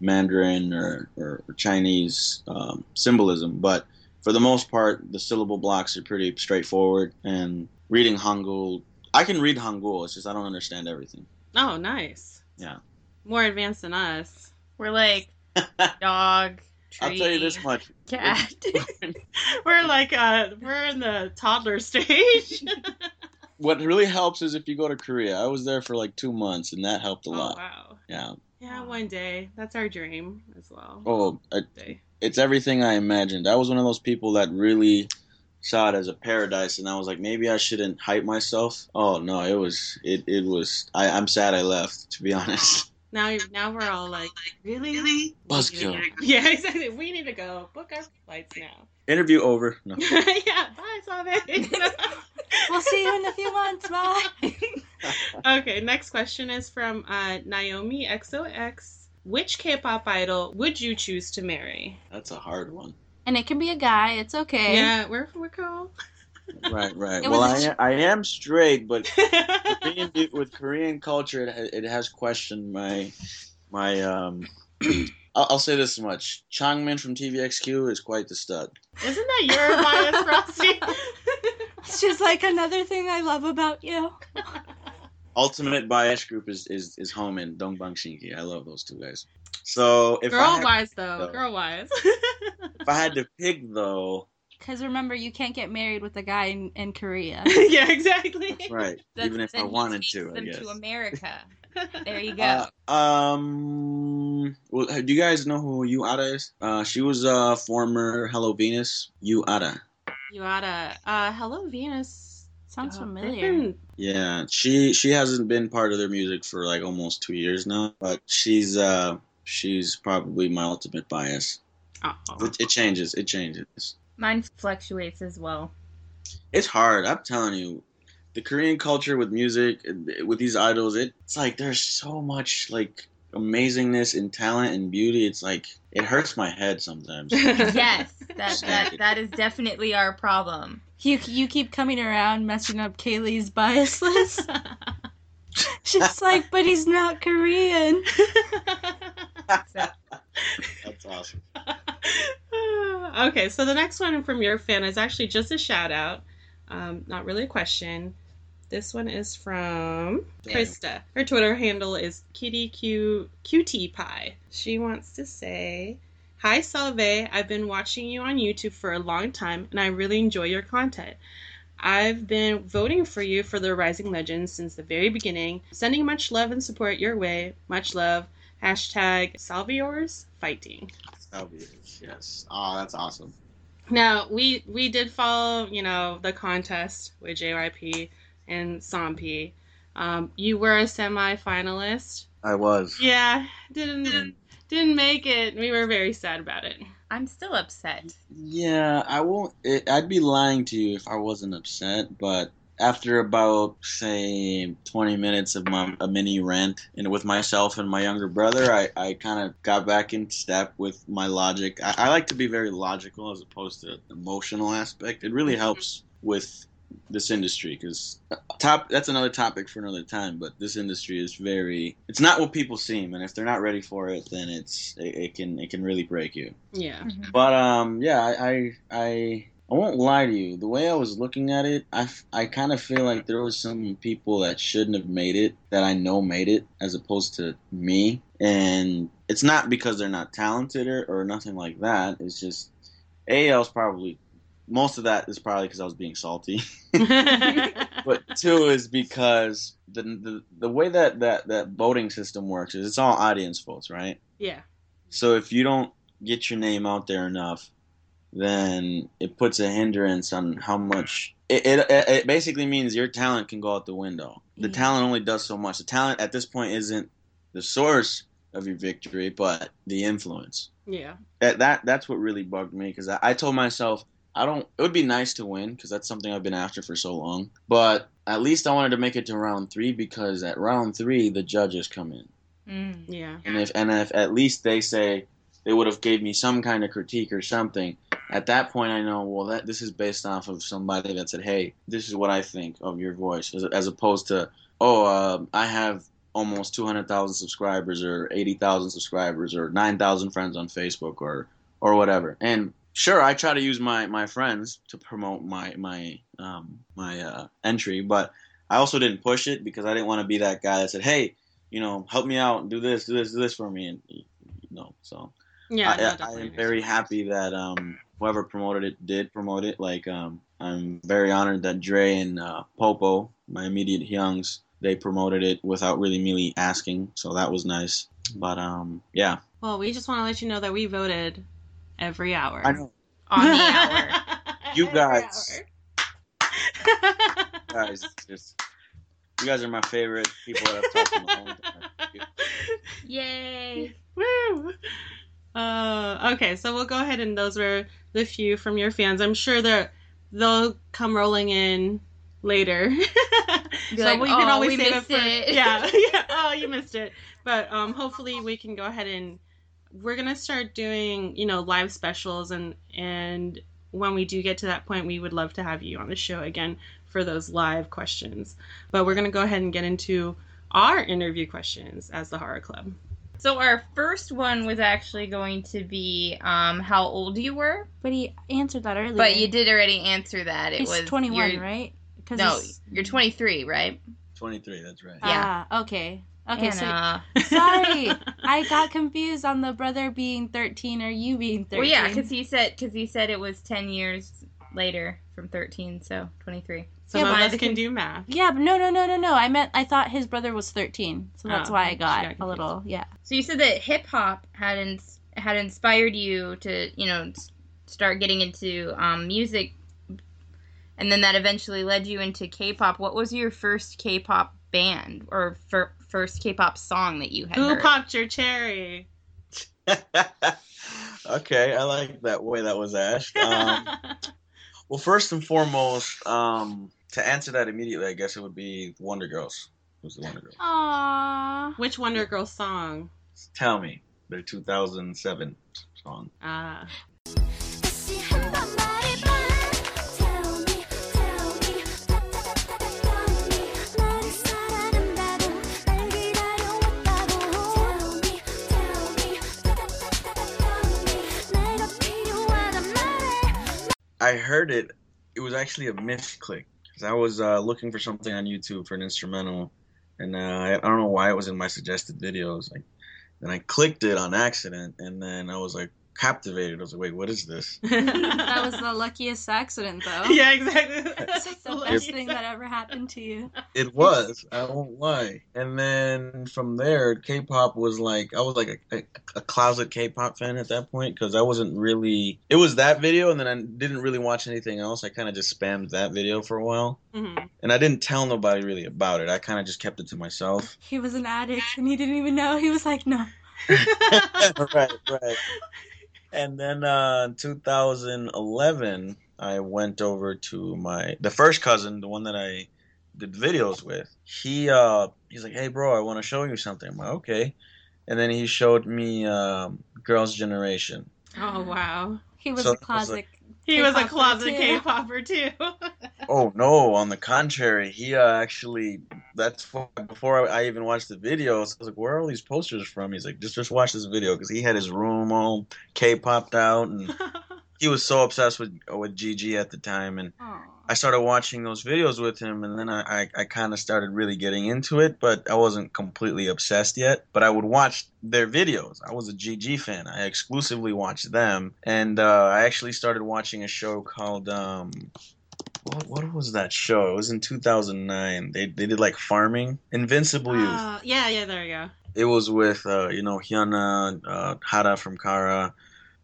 Mandarin or, or, or Chinese um, symbolism, but for the most part, the syllable blocks are pretty straightforward. And reading Hangul, I can read Hangul, it's just I don't understand everything. Oh, nice. Yeah. More advanced than us. We're like (laughs) dog, tree, I'll tell you this much. (laughs) cat. (laughs) We're like uh we're in the toddler stage. What really helps is if you go to Korea. I was there for like two months, and that helped a oh lot. wow. Yeah. Yeah, one day. That's our dream as well. Oh, I, it's everything I imagined. I was one of those people that really saw it as a paradise, and I was like, maybe I shouldn't hype myself. Oh no, it was it it was. I, I'm sad I left. To be honest, Now now we're all like, really? buzzkill. (laughs) Yeah, exactly. We need to go. Book our flights now. Interview over. (laughs) No. yeah, bye, Sabe. (laughs) We'll see you in a few months. Bye. okay, next question is from uh, Naomi XOX. Which K-pop idol would you choose to marry? That's a hard one. And it can be a guy. It's okay. Yeah, we're we're cool. Right, right. It well, was I a- I am straight, but (laughs) Korean, with Korean culture, it, it has questioned my my um. (clears throat) I'll, I'll say this much: Changmin from TVXQ is quite the stud. Isn't that your bias, (laughs) Frosty? It's just like another thing I love about you. Ultimate bias group is is is Home and Dongbang Shinki. I love those two guys. So if Girl had, wise though, though. girl wise. if I had to pick though, Because remember, you can't get married with a guy in, in Korea. (laughs) yeah, exactly. right? (laughs) That's- even if I wanted to, I them guess. to America. (laughs) There you go. Uh, um, well, do you guys know who Yooara is? Uh, she was a former Hello Venus. Yooara. You oughta. Uh, Hello Venus. Sounds Uh, they've familiar. been- Yeah, she she hasn't been part of their music for like almost two years now, but she's uh she's probably my ultimate bias. Oh. It, it changes. It changes. Mine fluctuates as well. It's hard. I'm telling you, the Korean culture with music, with these idols, it's like there's so much like amazingness and talent and beauty. It's like it hurts my head sometimes. (laughs) Yes, that, that that is definitely our problem. You you keep coming around messing up Kaylee's bias list. (laughs) She's like, but he's not Korean. (laughs) That's awesome. Okay, so the next one from your fan is actually just a shout out, um, not really a question. This one is from Krista. Her Twitter handle is kittyq qt pie. She wants to say, "Hi Salv, I've been watching you on YouTube for a long time, and I really enjoy your content. I've been voting for you for the Rising Legends since the very beginning. Sending much love and support your way. Much love. Hashtag Salviors fighting." Obvious, Yes. Oh, that's awesome. Now we we did follow, you know, the contest with JYP and Soompi. Um, you were a semi-finalist. I was. Yeah, didn't didn't make it. We were very sad about it. I'm still upset. Yeah, I won't. It, I'd be lying to you if I wasn't upset. But after about say 20 minutes of my a mini rant, and with myself and my younger brother, I, I kind of got back in step with my logic. I, I like to be very logical as opposed to emotional aspect. It really mm-hmm. helps with this industry because uh, top that's another topic for another time but this industry is very it's not what people seem and if they're not ready for it then it's it, it can it can really break you Yeah. Mm-hmm. but um, yeah, I, I I I won't lie to you. The way I was looking at it, I, I kind of feel like there was some people that shouldn't have made it that I know made it, as opposed to me. And it's not because they're not talented or, or nothing like that. It's just a I was probably most of that is probably because I was being salty. (laughs) (laughs) but two is because the, the the way that, that that voting system works is it's all audience votes, right? yeah. So if you don't get your name out there enough, then it puts a hindrance on how much it, it it basically means your talent can go out the window. The Yeah. talent only does so much. The talent at this point isn't the source of your victory, but the influence. Yeah. That that that's what really bugged me because I, I told myself I don't. It would be nice to win because that's something I've been after for so long. But at least I wanted to make it to round three because at round three the judges come in, Mm. Yeah. and if and if at least they say they would have gave me some kind of critique or something. At that point, I know well that this is based off of somebody that said, "Hey, this is what I think of your voice," as, as opposed to, "Oh, uh, I have almost two hundred thousand subscribers, or eighty thousand subscribers, or nine thousand friends on Facebook, or or whatever." And sure, I try to use my my friends to promote my my um, my uh, entry, but I also didn't push it because I didn't want to be that guy that said, "Hey, you know, help me out, and do this, do this, do this for me," and you know, so. Yeah. I, no, I definitely am very happy that um, whoever promoted it did promote it. Like um, I'm very honored that Dre and uh, Popo, my immediate youngs, they promoted it without really me asking. So that was nice. But um, yeah, Well, we just want to let you know that we voted every hour. I know On the (laughs) hour. you guys, guys, just you guys are my favorite people that I've talked to in a long time. (laughs) Yay. Woo! Uh, okay, so we'll go ahead and those were the few from your fans. I'm sure that they'll come rolling in later. (laughs) So like, we can "Oh, always we save it for it." (laughs) yeah, (laughs) yeah. Oh, you missed it. But um, hopefully we can go ahead and we're gonna start doing you know live specials and and when we do get to that point, we would love to have you on the show again for those live questions. But we're gonna go ahead and get into our interview questions as the Hara Club. So our first one was actually going to be um, how old you were, But he answered that earlier. but you did already answer that. It He's was 21, you're- right? 'Cause No, he's- you're 23, right? 23, that's right. Yeah. Ah, okay. Okay, so (laughs) sorry, I got confused on the brother being 13 or you being 13. Well, yeah, because he said because he said it was 10 years later from 13, so 23. Some Yeah, of us I can do math. Yeah, but no, no, no, no, no. I meant I thought his brother was 13, so that's Oh, why I got, got a little. Yeah. So you said that hip hop had ins- had inspired you to you know start getting into um, music, and then that eventually led you into K-pop. What was your first K-pop band or fir- first K-pop song that you had Who heard? popped your cherry? (laughs) okay, I like that way that was asked. Um, (laughs) well, first and foremost, um, to answer that immediately, I guess it would be Wonder Girls. It was the Wonder Girls. Aww. Which Wonder Girl song? Tell me, their 2007 song. Ah, 다 I heard it. It was actually a misclick. 'Cause I was uh, looking for something on YouTube for an instrumental, and uh, I, I don't know why it was in my suggested videos. Like, then I clicked it on accident, and then I was like captivated. I was like, "Wait, what is this?" (laughs) that was the luckiest accident, though. yeah, exactly. (laughs) It's the best thing that ever happened to you. It was. I won't lie. And then from there, K-pop was like I was like a, a, a closet K-pop fan at that point because I wasn't really. It was that video, and then I didn't really watch anything else. I kind of just spammed that video for a while, hmm and I didn't tell nobody really about it. I kind of just kept it to myself. He was an addict and he didn't even know. He was like, no. (laughs) right, right. And then uh, in 2011, I went over to my the first cousin, the one that I did videos with. He uh, he's like, "Hey, bro, I want to show you something." I'm like, "Okay." And then he showed me um, Girls' Generation. Oh wow, He was So a closet. Like- he was a K-popper, closet too. K-popper too. (laughs) Oh no! On the contrary, he uh, actually that's for, before I, I even watched the videos. I was like, "Where are all these posters from?" He's like, "Just just watch this video," because he had his room all K-popped out, and (laughs) he was so obsessed with with GG at the time. And Aw. I started watching those videos with him, and then I I, I kind of started really getting into it, but I wasn't completely obsessed yet. But I would watch their videos. I was a GG fan. I exclusively watched them, and uh, I actually started watching a show called um, what what was that show? It was in 2009. They they did like farming, Invincible Youth. Uh, yeah, yeah, there you go. It was with uh, you know Hyuna, uh, Hara from Kara,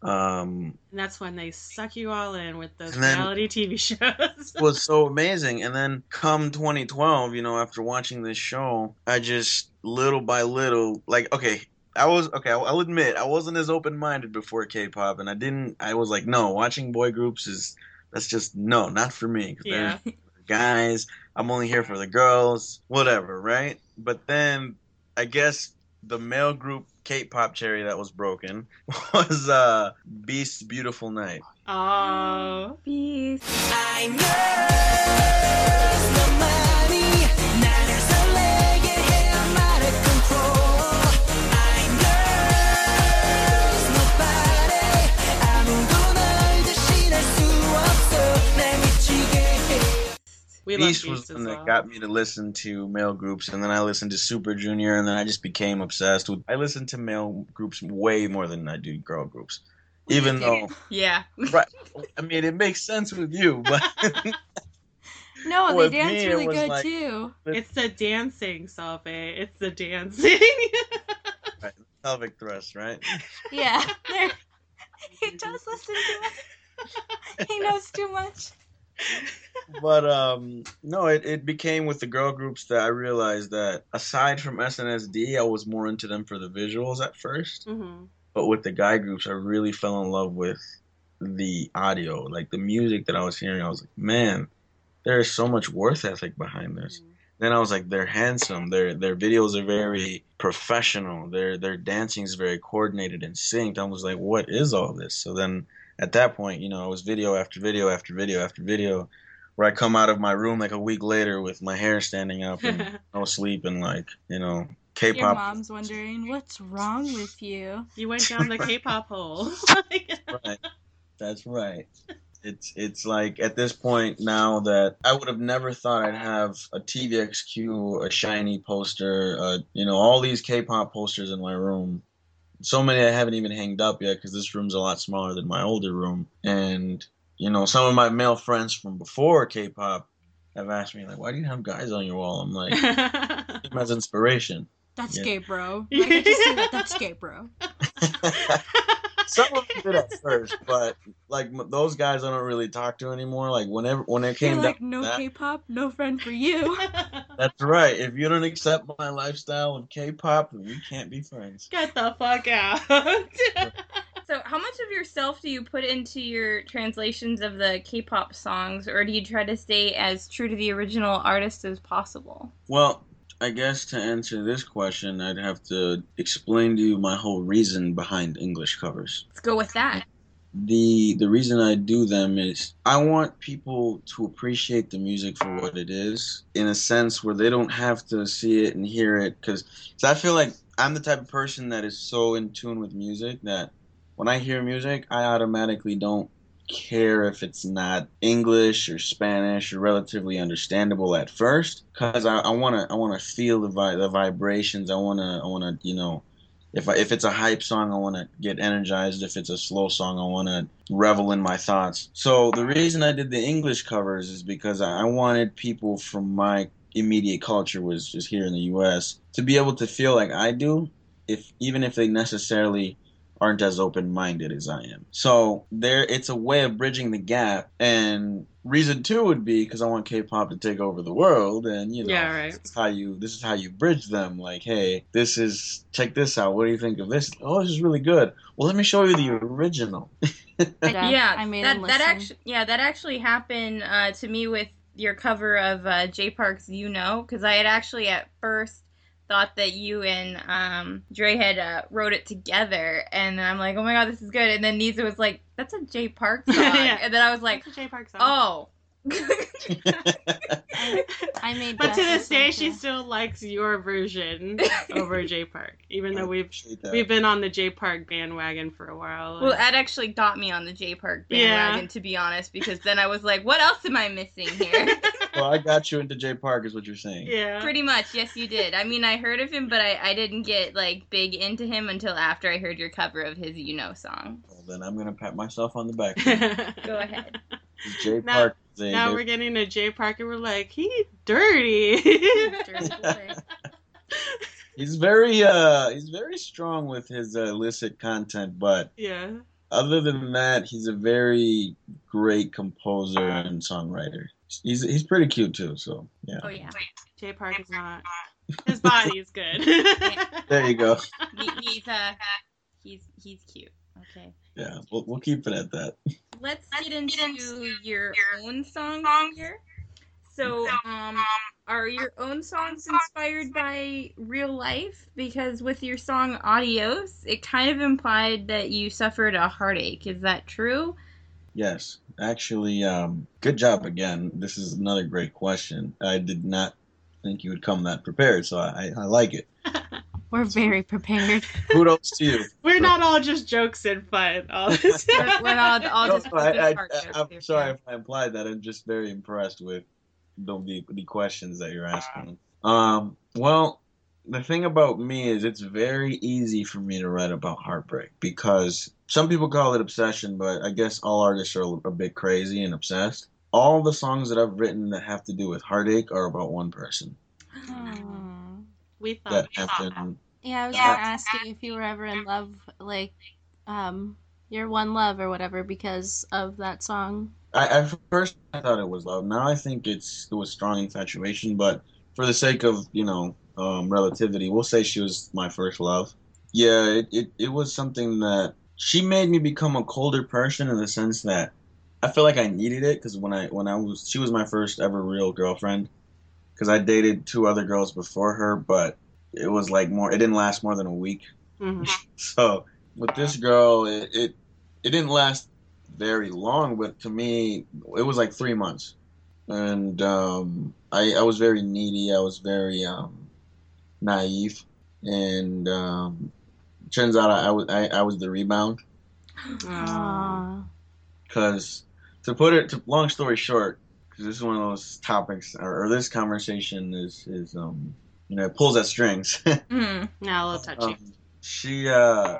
Um, And that's when they suck you all in with those reality TV (laughs) shows. was so amazing. And then come 2012, you know, after watching this show, I just little by little, like, okay, I was okay. I'll admit I wasn't as open minded before K-pop, and I didn't. I was like, no, watching boy groups is that's just no, not for me. yeah. guys. I'm only here for the girls, whatever, right? But then I guess the male group K-pop cherry that was broken (laughs) was uh Beast's Beautiful Night. Oh. Peace. We love Beast Beast was as the one that well. got me to listen to male groups, and then I listened to Super Junior, and then I just became obsessed with. I listen to male groups way more than I do girl groups, even though Yeah. (laughs) right. I mean, it makes sense with you, but (laughs) No, With they dance me, really good like- too. It's the dancing, Salv. It's the dancing. (laughs) pelvic thrust, right? Yeah. He does listen to it. He knows too much. But um, no, it, it became with the girl groups that I realized that aside from SNSD, I was more into them for the visuals at first. hmm But with the guy groups, I really fell in love with the audio, like the music that I was hearing. I was like, man, there is so much worth ethic behind this. Then I was like, they're handsome. Their their videos are very professional. Their their dancing is very coordinated and synced. I was like, what is all this? So then at that point, you know, it was video after video after video after video, where I come out of my room like a week later with my hair standing up and (laughs) no sleep and like you know K-pop. Your mom's wondering what's wrong with you. You went down the K-pop hole. (laughs) (laughs) right. That's right. It's it's like at this point now that I would have never thought I'd have a TVXQ, a SHINee poster, uh, you know, all these K-pop posters in my room. So many I haven't even hanged up yet because this room's a lot smaller than my older room. And you know, some of my male friends from before K-pop have asked me like, "Why do you have guys on your wall?" I'm like, (laughs) "Them as inspiration." That's Yeah. gay, bro. (laughs) I get to see that. That's gay, bro. Some of them did at first, but like m- those guys I don't really talk to anymore. Like whenever when it You're came like, down no that, K-pop, no friend for you. (laughs) that's right. If you don't accept my lifestyle of K-pop, then we can't be friends. Get the fuck out. So, how much of yourself do you put into your translations of the K-pop songs, or do you try to stay as true to the original artist as possible? Well, I guess to answer this question, I'd have to explain to you my whole reason behind English covers. Let's go with that. the the reason I do them is I want people to appreciate the music for what it is in a sense where they don't have to see it and hear it because I feel like I'm the type of person that is so in tune with music that when I hear music I automatically don't care if it's not English or Spanish or relatively understandable at first because I want to I want to feel the vi- the vibrations I want to I want to you know if I, if it's a hype song, I want to get energized. If it's a slow song, I want to revel in my thoughts. So the reason I did the English covers is because I I wanted people from my immediate culture was just here in the U.S. to be able to feel like I do, if even if they necessarily aren't as open-minded as I am. So there, it's a way of bridging the gap. And reason two would be because I want K-pop to take over the world, and you know, Yeah, right. this is how you this is how you bridge them. Like, hey, this is check this out. What do you think of this? Oh, this is really good. Well, let me show you the original. (laughs) yeah, I made that that actually yeah that actually happened uh, to me with your cover of uh, Jay Park's "You Know" because I had actually at first thought that you and um, Dre had uh, wrote it together, and then I'm like, oh my god, this is good, and then Nisa was like, that's a Jay Park (laughs) song, Yeah. and then I was like, It's a Jay Park song. oh. (laughs) I made. But to this day, listen she still likes your version (laughs) over Jay Park, even though we've we've been on the Jay Park bandwagon for a while. Well, Ed actually got me on the Jay Park Yeah. bandwagon, to be honest, because then I was like, what else am I missing here? Well, I got you into Jay Park, is what you're saying. yeah, Pretty much, yes, you did. I mean, I heard of him, but I, I didn't get like big into him until after I heard your cover of his "You Know" song. Well, then I'm gonna pat myself on the back. (laughs) Go ahead. Jay Now- Park is a now we're getting to Jay Park, and we're like, he's dirty. Dirty (laughs) he's very uh he's very strong with his uh, illicit content, but yeah, other than that, he's a very great composer and songwriter. He's he's pretty cute too. So yeah, Oh yeah. Jay Park is not. (laughs) His body is good. (laughs) there you go. He, he's uh, he's he's cute. Okay. Yeah, we'll we'll keep it at that. Let's get into your own song here. So, um, are your own songs inspired by real life? Because with your song Adios, it kind of implied that you suffered a heartache. Is that true? Yes, actually, um, good job again. This is another great question. I did not think you would come that prepared, so I, I like it. (laughs) We're very prepared. (laughs) Kudos to you. We're not all just jokes and fun all (laughs) this. We're, we're not all No, just I, I, I, I'm here. sorry if I implied that. I'm just very impressed with the the, the questions that you're asking. Um, well, the thing about me is it's very easy for me to write about heartbreak because some people call it obsession, but I guess all artists are a bit crazy and obsessed. All the songs that I've written that have to do with heartache are about one person We thought. that happened. Yeah, I was Yeah. gonna ask you if you were ever in love, like, um, your one love or whatever, because of that song. I, at first I thought it was love. Now I think it's it was strong infatuation. But for the sake of you know um, relativity, we'll say she was my first love. Yeah, it, it it was something that she made me become a colder person in the sense that I feel like I needed it because when I when I was she was my first ever real girlfriend because I dated two other girls before her, but it was like more. It didn't last more than a week. Mhm. (laughs) So with this girl, it, it it didn't last very long, but to me, it was like three months, and um, I I was very needy. I was very um, naive, and um, turns out I, I was I, I was the rebound because to put it to long story short, because this is one of those topics or, or this conversation is is um you know it pulls at strings. (laughs) Mm. Now a little touchy. Um, she uh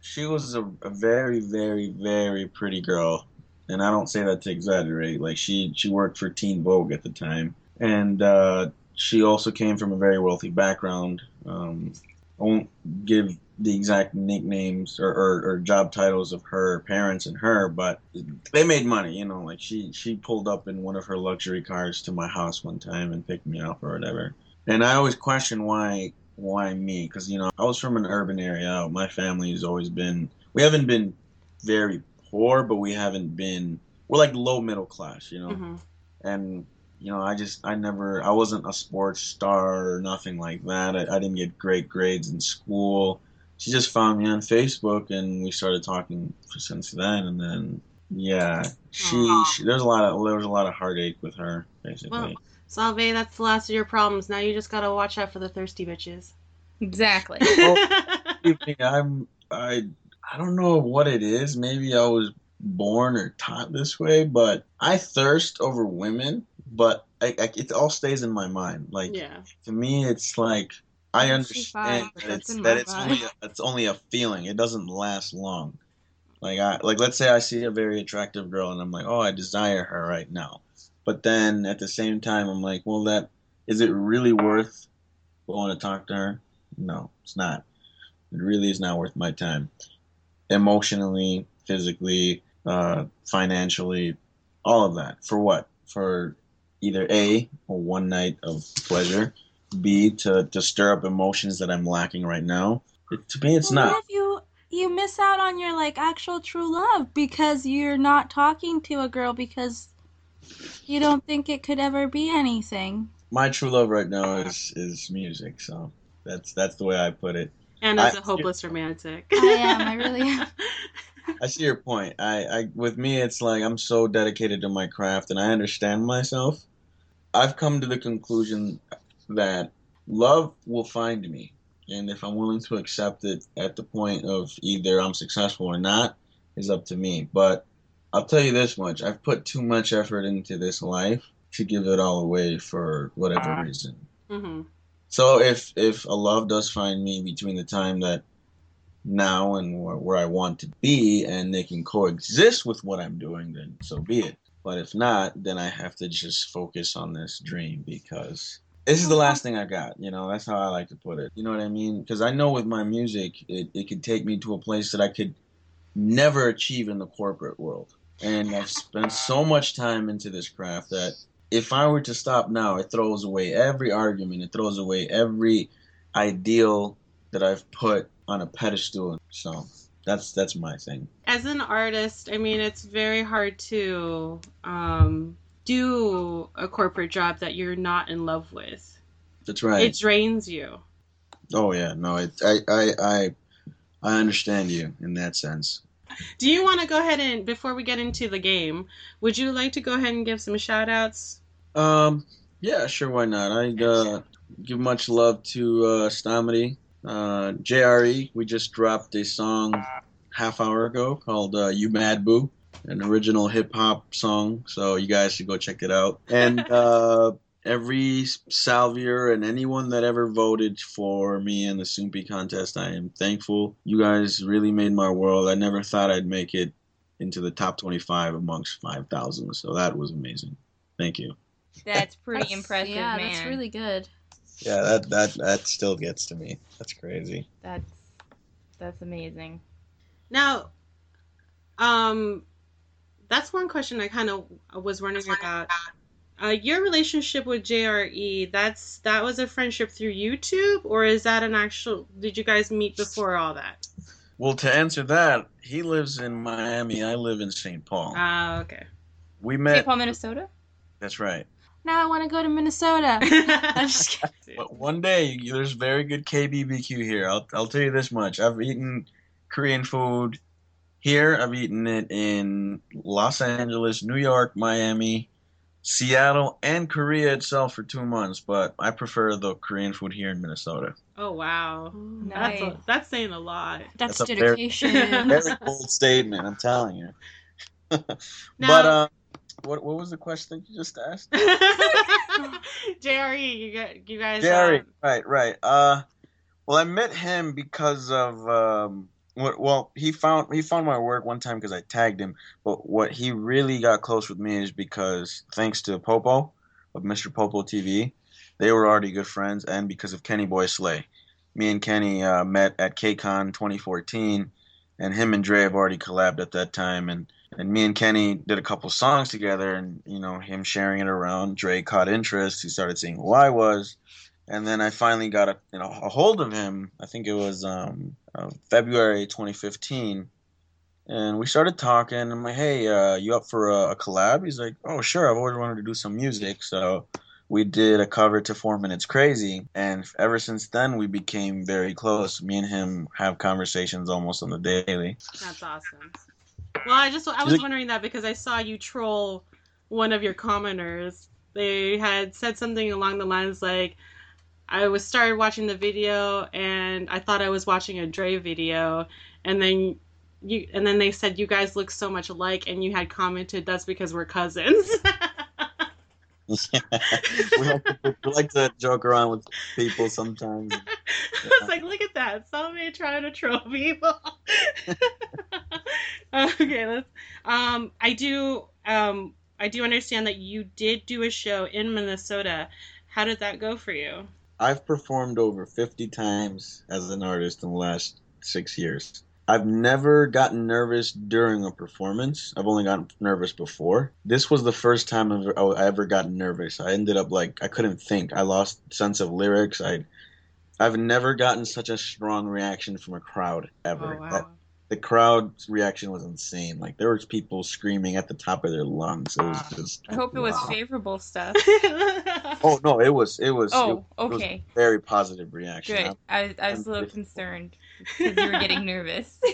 she was a, a very very very pretty girl and i don't say that to exaggerate like she she worked for teen vogue at the time and uh she also came from a very wealthy background um won't give the exact nicknames or, or, or job titles of her parents and her but they made money you know like she she pulled up in one of her luxury cars to my house one time and picked me up or whatever and i always question why why me? Because you know, I was from an urban area. My family's always been. We haven't been very poor, but we haven't been. We're like low middle class, you know. Mhm. And you know, I just, I never, I wasn't a sports star or nothing like that. I, I didn't get great grades in school. She just found me on Facebook, and we started talking since then. And then, yeah, she, she there's a lot of there was a lot of heartache with her, basically. Well, Salv, that's the last of your problems. Now you just gotta watch out for the thirsty bitches. Exactly. (laughs) Believe me, I'm I I don't know what it is. Maybe I was born or taught this way, but I thirst over women. But I, I, it all stays in my mind. Like yeah. to me, it's like I understand that it's that it's only a, it's only a feeling. It doesn't last long. Like I like let's say I see a very attractive girl and I'm like, oh, I desire her right now. But then at the same time, I'm like, well, that is it really worth going to talk to her? No, it's not. It really is not worth my time. Emotionally, physically, uh, financially, all of that. For what? For either A, a one night of pleasure, B, to, to stir up emotions that I'm lacking right now. It, to me, it's Well, not. What if you you miss out on your like actual true love because you're not talking to a girl because you don't think it could ever be anything? My true love right now is is music. So that's that's the way I put it. And as I- a hopeless romantic. I am. I really am. (laughs) I see your point. I, I with me it's like I'm so dedicated to my craft and I understand myself. I've come to the conclusion that love will find me. And if I'm willing to accept it at the point of either I'm successful or not is up to me. But I'll tell you this much. I've put too much effort into this life to give it all away for whatever reason. hmm So if if a love does find me between the time that now and where, where I want to be, and they can coexist with what I'm doing, then so be it. But if not, then I have to just focus on this dream because this is the last thing I got. You know, that's how I like to put it. You know what I mean? Because I know with my music, it, it could take me to a place that I could never achieve in the corporate world. And I've spent so much time into this craft that if I were to stop now, it throws away every argument. It throws away every ideal that I've put on a pedestal. So that's that's my thing. As an artist, I mean, it's very hard to um, do a corporate job that you're not in love with. That's right. It drains you. Oh yeah, no, it, I I I I understand you in that sense. Do you want to go ahead and before we get into the game, would you like to go ahead and give some shout outs? Um, yeah, sure, why not? I uh, give much love to uh, Stomedy, uh, JRE. We just dropped a song half hour ago called uh, "U Mad Boo," an original hip hop song. So you guys should go check it out. And (laughs) uh, every salvier and anyone that ever voted for me in the Soompi contest, I am thankful. You guys really made my world. I never thought I'd make it into the top 25 amongst 5,000. So that was amazing. Thank you. That's pretty That's- impressive, Yeah, man. that's really good. Yeah, that that that still gets to me. That's crazy. That's that's amazing. Now, um, that's one question I kind of was wondering about. Uh, your relationship with JRE, that's that was a friendship through YouTube, or is that an actual? Did you guys meet before all that? Well, to answer that, he lives in Miami. I live in St. Paul. Ah, okay. We met St. met. Paul, Minnesota. That's right. Now I want to go to Minnesota. (laughs) I'm just kidding. (laughs) But one day, there's very good KBBQ here. I'll, I'll tell you this much. I've eaten Korean food here. I've eaten it in Los Angeles, New York, Miami, Seattle, and Korea itself for two months. But I prefer the Korean food here in Minnesota. Oh wow, Nice. that's a, that's saying a lot. That's, That's a very- dedication. (laughs) Very bold statement, I'm telling you. but Now- uh, what what was the question that you just asked? (laughs) Jerry, you got you guys. Jerry, um, right, right. Uh, well, I met him because of um, what? Well, he found he found my work one time because I tagged him. But what he really got close with me is because thanks to Popo of Mr. Popo TV, they were already good friends, and because of Kenny Boy Slay, me and Kenny uh, met at KCON 2014, and him and Dre have already collabed at that time, and. And me and Kenny did a couple songs together, and you know him sharing it around. Dre caught interest. He started seeing who I was, and then I finally got a you know a hold of him. I think it was um, uh, February 2015, and we started talking. I'm like, "Hey, uh, you up for a, a collab?" He's like, "Oh, sure. I've always wanted to do some music." So we did a cover to 4Minute's Crazy, and ever since then we became very close. Me and him have conversations almost on the daily. That's awesome. Well, I just I was wondering that because I saw you troll one of your commenters. They had said something along the lines like, "I was started watching the video and I thought I was watching a Dre video, and then." You, and then they said you guys look so much alike, and you had commented that's because we're cousins. (laughs) (laughs) we, like to, we like to joke around with people sometimes. (laughs) I was like, look at that. Somebody trying to troll people. (laughs) okay, let's um I do um I do understand that you did do a show in Minnesota. How did that go for you? I've performed over 50 times as an artist in the last six years. I've never gotten nervous during a performance. I've only gotten nervous before. This was the first time I've- I ever gotten nervous. I ended up like I couldn't think. I lost sense of lyrics. I, I've never gotten such a strong reaction from a crowd ever. Oh wow. That- the crowd's reaction was insane. Like there was people screaming at the top of their lungs. It was just. I hope it was wow. favorable stuff. (laughs) Oh no! It was. It was. Oh, it was okay. very positive reaction. Good. I, I was a little concerned because you were getting nervous. (laughs)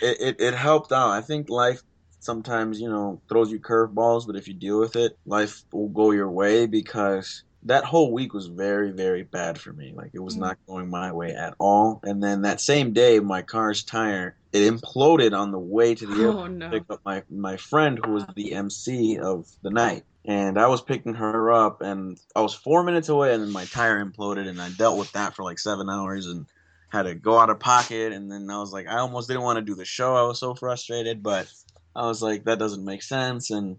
it, it, it helped out. I think life sometimes, you know, throws you curveballs, but if you deal with it, life will go your way because that whole week was very, very bad for me. Like it was Mm. not going my way at all. And then that same day, my car's tire it imploded on the way to the airport Oh no. to pick up my my friend who was the MC of the night. And I was picking her up, and I was four minutes away, and then my tire imploded, and I dealt with that for like seven hours, and had to go out of pocket. And then I was like, I almost didn't want to do the show. I was so frustrated, but I was like, that doesn't make sense, and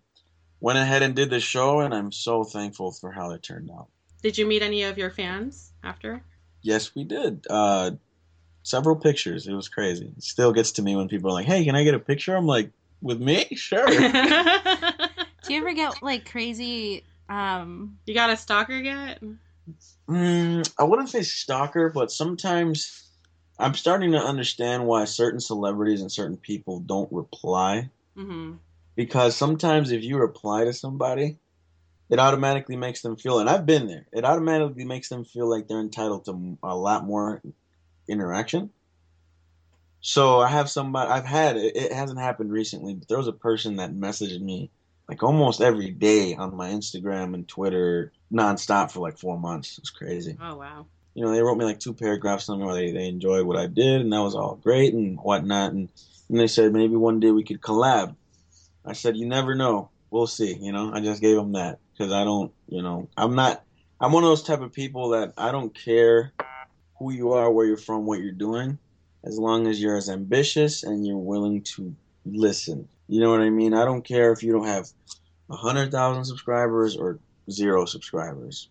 went ahead and did the show, and I'm so thankful for how it turned out. Did you meet any of your fans after? Yes, we did. Uh, several pictures. It was crazy. It still gets to me when people are like, "Hey, can I get a picture?" I'm like, "With me? Sure." (laughs) Do you ever get like crazy? Um, you got a stalker yet? Mm, I wouldn't say stalker, but sometimes I'm starting to understand why certain celebrities and certain people don't reply. Mm-hmm. Because sometimes if you reply to somebody, it automatically makes them feel, and I've been there, it automatically makes them feel like they're entitled to a lot more interaction. So I have somebody, I've had, it, it hasn't happened recently, but there was a person that messaged me like almost every day on my Instagram and Twitter nonstop for like four months. It's crazy. Oh, wow. You know, they wrote me like two paragraphs me where they, they enjoyed what I did, and that was all great and whatnot. And, and they said maybe one day we could collab. I said, you never know. We'll see. You know, I just gave them that because I don't, you know, I'm not, I'm one of those type of people that I don't care who you are, where you're from, what you're doing, as long as you're as ambitious and you're willing to listen. You know what I mean? I don't care if you don't have a hundred thousand subscribers or zero subscribers.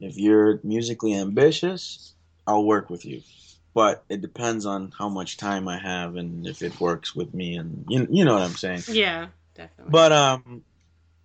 If you're musically ambitious, I'll work with you. But it depends on how much time I have and if it works with me and you you know what I'm saying. Yeah, definitely. But um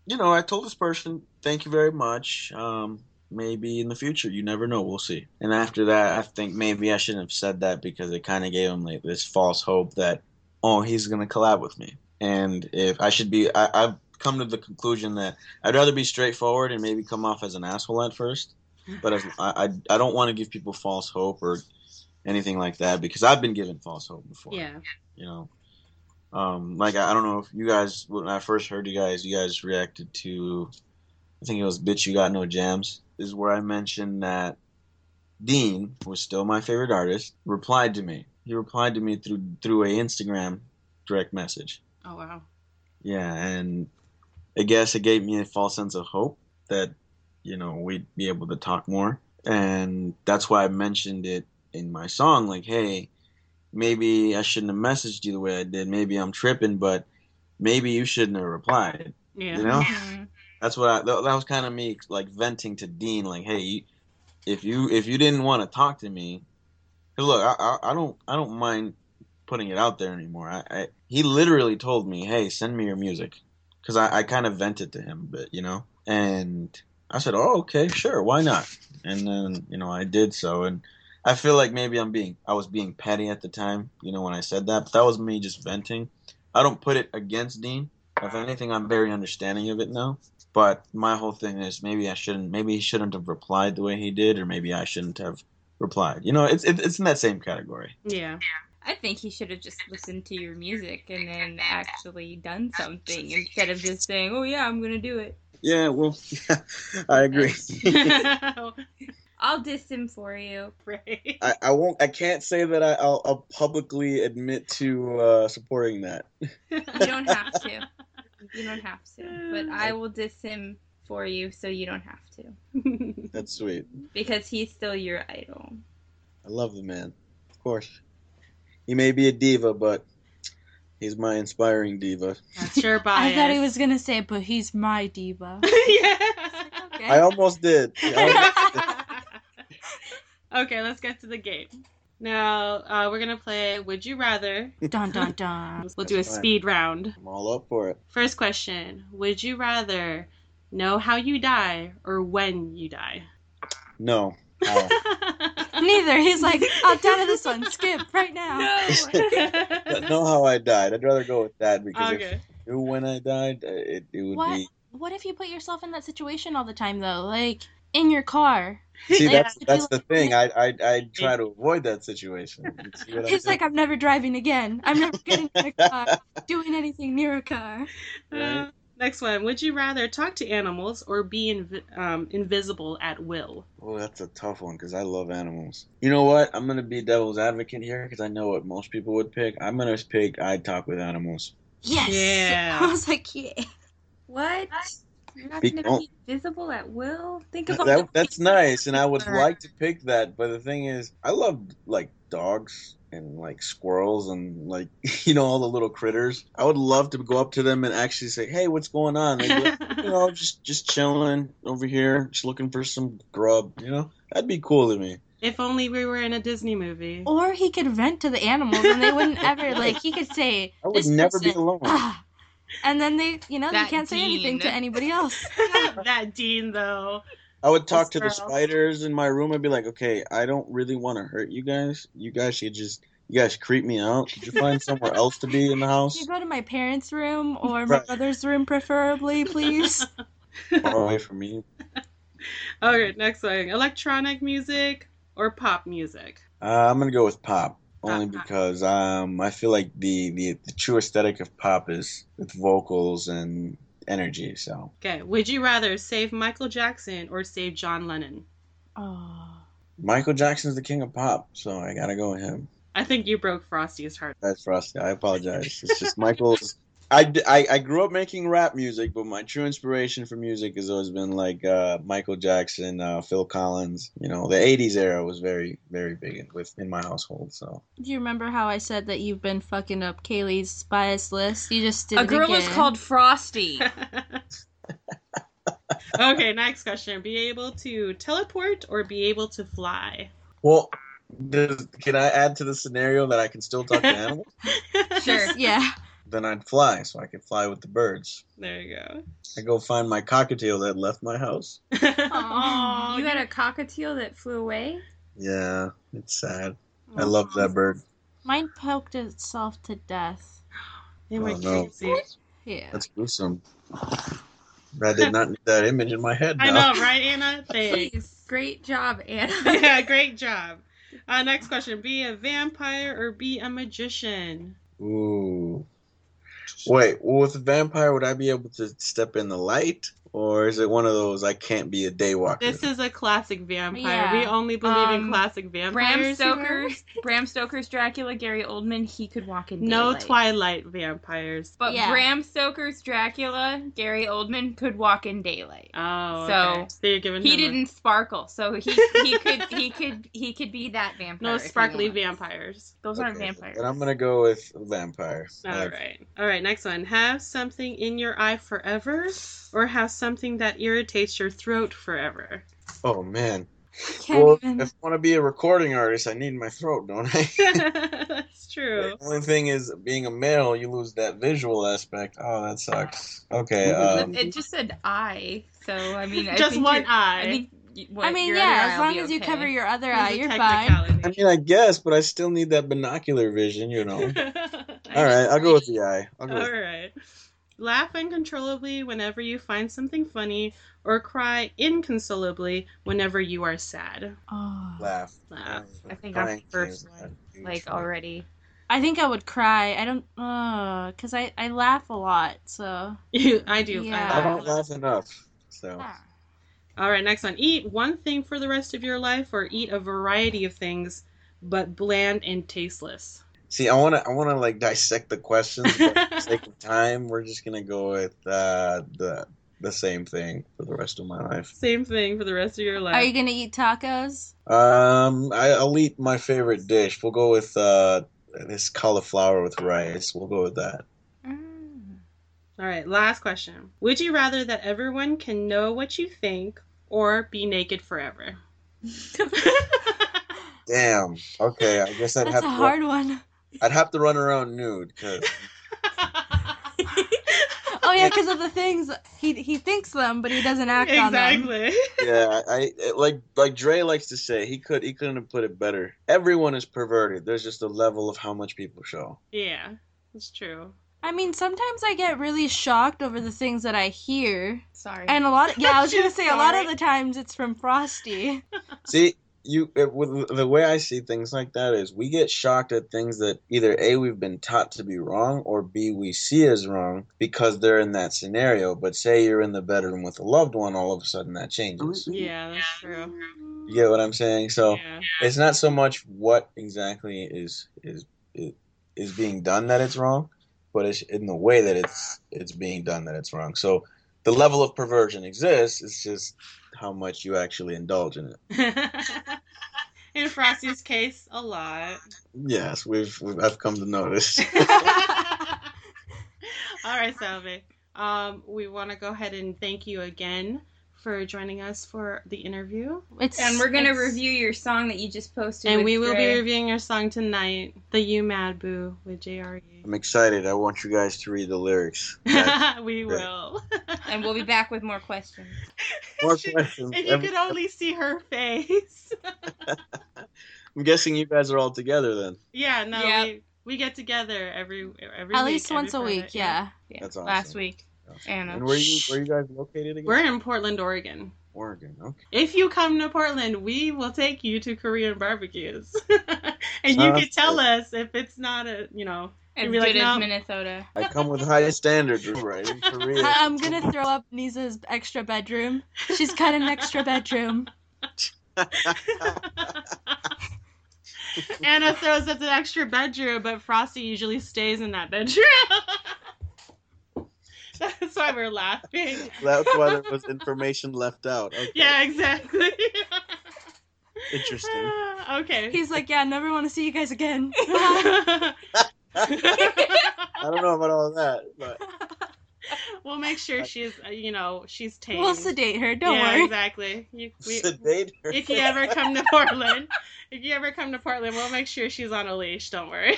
you know, I told this person, "Thank you very much. Um maybe in the future, you never know. We'll see." And after that, I think maybe I shouldn't have said that because it kind of gave him like this false hope that oh, he's going to collab with me. And if I should be I I've come to the conclusion that I'd rather be straightforward and maybe come off as an asshole at first. But if, I, I I don't want to give people false hope or anything like that because I've been given false hope before. Yeah. You know, um, like I, I don't know if you guys when I first heard you guys, you guys reacted to, I think it was "Bitch You Got No Jams." Is where I mentioned that Dean, who was still my favorite artist, replied to me. He replied to me through through a Instagram direct message. Oh wow. Yeah, and I guess it gave me a false sense of hope that you know we'd be able to talk more, and that's why I mentioned it in my song. Like, hey, maybe I shouldn't have messaged you the way I did. Maybe I'm tripping, but maybe you shouldn't have replied. Yeah. You know, (laughs) mm-hmm. that's what I. That, that was kind of me like venting to Dean, like, hey, you- if you if you didn't want to talk to me look, I, I I don't I don't mind putting it out there anymore. I, I he literally told me, hey, send me your music, because I I kind of vented to him, but you know, and I said, oh okay, sure, why not? And then you know I did so, and I feel like maybe I'm being I was being petty at the time, you know, when I said that, but that was me just venting. I don't put it against Dean. If anything, I'm very understanding of it now. But my whole thing is maybe I shouldn't. Maybe he shouldn't have replied the way he did, or maybe I shouldn't have replied. You know, it's it, it's in that same category. Yeah. Yeah. I think he should have just listened to your music and then actually done something instead of just saying, "Oh yeah, I'm gonna do it." Yeah, well, (laughs) I agree. (laughs) I'll diss him for you. Right. I, I won't. I can't say that I, I'll, I'll publicly admit to uh, supporting that. You don't have to. You don't have to. But (laughs) I will diss him for you so you don't have to. That's sweet. Because he's still your idol. I love the man. Of course, he may be a diva, but he's my inspiring diva. That's your bias. (laughs) I thought he was gonna say, but he's my diva. (laughs) yeah. I almost did. I almost did. (laughs) Okay, let's get to the game. Now, uh, we're gonna play Would You Rather. Dun dun dun. We'll do a fine. speed round. I'm all up for it. First question Would you rather know how you die or when you die? No. How? (laughs) Neither. He's like, opt out of this one. Skip right now. know (laughs) how I died. I'd rather go with that because if Okay. I knew when I died, uh, it, it would What? be. What if you put yourself in that situation all the time though? Like in your car. See, Like, that's that's you- the thing. I I I try to avoid that situation. You see what I'm He's saying? like, I'm never driving again. I'm never getting in a (laughs) car, doing anything near a car. Uh, next one. Would you rather talk to animals or be invi- um, invisible at will? Oh, that's a tough one because I love animals. You know what? I'm gonna be devil's advocate here because I know what most people would pick. I'm gonna pick I talk with animals. Yes. Yeah. (laughs) I was like, yeah. What? You're not gonna oh. be visible at will? Think about That, the that's nice, and I would like to pick that. But the thing is, I love like dogs and like squirrels and like (laughs) you know all the little critters. I would love to go up to them and actually say, "Hey, what's going on?" Like, you (laughs) know, just just chilling over here, just looking for some grub. You know, that'd be cool to me. If only we were in a Disney movie. Or he could vent to the animals and they wouldn't ever (laughs) like he could say I would this never be alone. "Ah," and then they you know That they can't say anything to anybody else. that Dean though. I would talk to the spiders in my room and be like, okay, I don't really want to hurt you guys. You guys should just, you guys creep me out. Could you find somewhere else to be in the (laughs) house? You go to my parents' room or my Right. brother's room preferably, please. (laughs) Far away from me. (laughs) Okay, next thing Electronic music or pop music? Uh, I'm gonna go with pop, only Pop, pop. because um, I feel like the, the the true aesthetic of pop is with vocals and energy. So Okay. Would you rather save Michael Jackson or save John Lennon? Oh. Michael Jackson's the king of pop, so I gotta go with him. I think you broke Frosty's heart. That's Frosty. I apologize. It's just Michael's. (laughs) I, d- I, I grew up making rap music, but my true inspiration for music has always been like uh, Michael Jackson, uh, Phil Collins. You know, the '80s era was very, very big in, with in my household. So Do you remember how I said that you've been fucking up Kaylee's bias list? You just did A it girl is called Frosty. (laughs) okay, next question. Be able to teleport or be able to fly? Well, does, can I add to the scenario that I can still talk to (laughs) animals? (laughs) Sure. Yeah. Then I'd fly, so I could fly with the birds. There you go. I go find my cockatiel that left my house. (laughs) Aw, you had a cockatiel that flew away? Yeah, it's sad. I love that bird. Mine poked itself to death. They went Oh, no. crazy. Yeah. That's gruesome. I did not need that image in my head. I know, right, Anna? Thanks. Great job, Anna. (laughs) yeah, great job. Uh, next question: Be a vampire or be a magician? Ooh. Wait, well, with a vampire, would I be able to step in the light? Or is it one of those I can't be a daywalker? This is a classic vampire. Yeah. We only believe in Um, classic vampires. here. Stoker's Bram Stoker's Dracula, Gary Oldman, he could walk in daylight. No. Twilight vampires. But Yeah. Bram Stoker's Dracula, Gary Oldman could walk in daylight. Oh, So, okay. so you're giving He didn't sparkle, so he he (laughs) could he could he could be that vampire. no sparkly vampires. Those aren't vampires. Then I'm gonna go with vampire. I All like- right. All right, next one. Have something in your eye forever or have something that irritates your throat forever. Oh man. Can't Well, even. if I want to be a recording artist, I need my throat, don't I? (laughs) That's true. the only thing is, being a male, you lose that visual aspect. Oh, that sucks. Okay. Um, it just said I, so I mean, I Just think one eye. I think. What, I mean, yeah, as long be as you cover your other There's eye, you're fine. I mean, I guess, but I still need that binocular vision, you know. (laughs) All right, I'll go with the eye. I'll go. All With right. Laugh uncontrollably whenever you find something funny, or cry inconsolably whenever you are sad. Oh. laugh. Laugh. I think I'm Crying first is one, Like thing. already. I think I would cry. I don't, uh, cause I I laugh a lot. So I do. Yeah. I don't laugh enough. So All right, next one. Eat one thing for the rest of your life, or eat a variety of things, but bland and tasteless. See, I wanna, I wanna like dissect the questions, but for the sake (laughs) of time, we're just gonna go with uh, the the same thing for the rest of my life. Same thing for the rest of your life. are you gonna eat tacos? Um, I, I'll eat my favorite dish. We'll go with uh, this cauliflower with rice. We'll go with that. All right, last question. Would you rather that everyone can know what you think, or be naked forever? (laughs) Damn. Okay, I guess I'd That's have a hard one. I'd have to run around nude because (laughs) Oh yeah, because of the things he he thinks them, but he doesn't act on them. exactly. (laughs) yeah, I it- like like Dre likes to say he could he couldn't have put it better. Everyone is perverted. There's just a level of how much people show. Yeah, that's true. I mean, sometimes I get really shocked over the things that I hear, Sorry. and a lot. of, yeah, I was (laughs) gonna She's say a lot of the times it's from Frosty. See, you it, with the way I see things like that is we get shocked at things that either a we've been taught to be wrong or b we see as wrong because they're in that scenario. But say you're in the bedroom with a loved one, all of a sudden that changes. Yeah, that's true. You get what I'm saying? So Yeah. it's not so much what exactly is is is, is being done that it's wrong, but it's in the way that it's it's being done that it's wrong. So the level of perversion exists. It's just how much you actually indulge in it. (laughs) in Frosty's case, a lot. Yes, we've, we've I've come to notice. (laughs) All right, Salv. Um, we want to go ahead and thank you again for joining us for the interview. It's And we're gonna review your song that you just posted. And with we will be reviewing your song tonight, The U Mad Boo with E. JRE. I'm excited. I want you guys to read the lyrics. (laughs) we will. (laughs) and we'll be back with more questions. More (laughs) questions. If you could only see her face. I'm guessing you guys are all together then. yeah, no, Yep. we, we get together every every At week, least every once a week, yeah. Yeah, That's awesome. Last week, Anna. And where you where you guys located again? We're in Portland, Oregon. Oregon. Okay. If you come to Portland, we will take you to Korean barbecues, (laughs) and you Sounds can tell good. us if it's not a you know. As good like, as "No." Minnesota. I come with high standards, right? In Korea. I- I'm gonna throw up Nisa's extra bedroom. She's got an extra bedroom. (laughs) Anna throws up an extra bedroom, but Frosty usually stays in that bedroom. (laughs) (laughs) That's why we're laughing. That's why there was (laughs) information left out. Okay. Yeah, exactly. (laughs) Interesting. okay. He's like, yeah, never want to see you guys again. I don't know about all of that, but we'll make sure she's, uh, you know, she's tamed. we'll sedate her. Don't yeah, worry. exactly. You, we, sedate her. if you ever come to Portland, if you ever come to Portland, we'll make sure she's on a leash. Don't worry.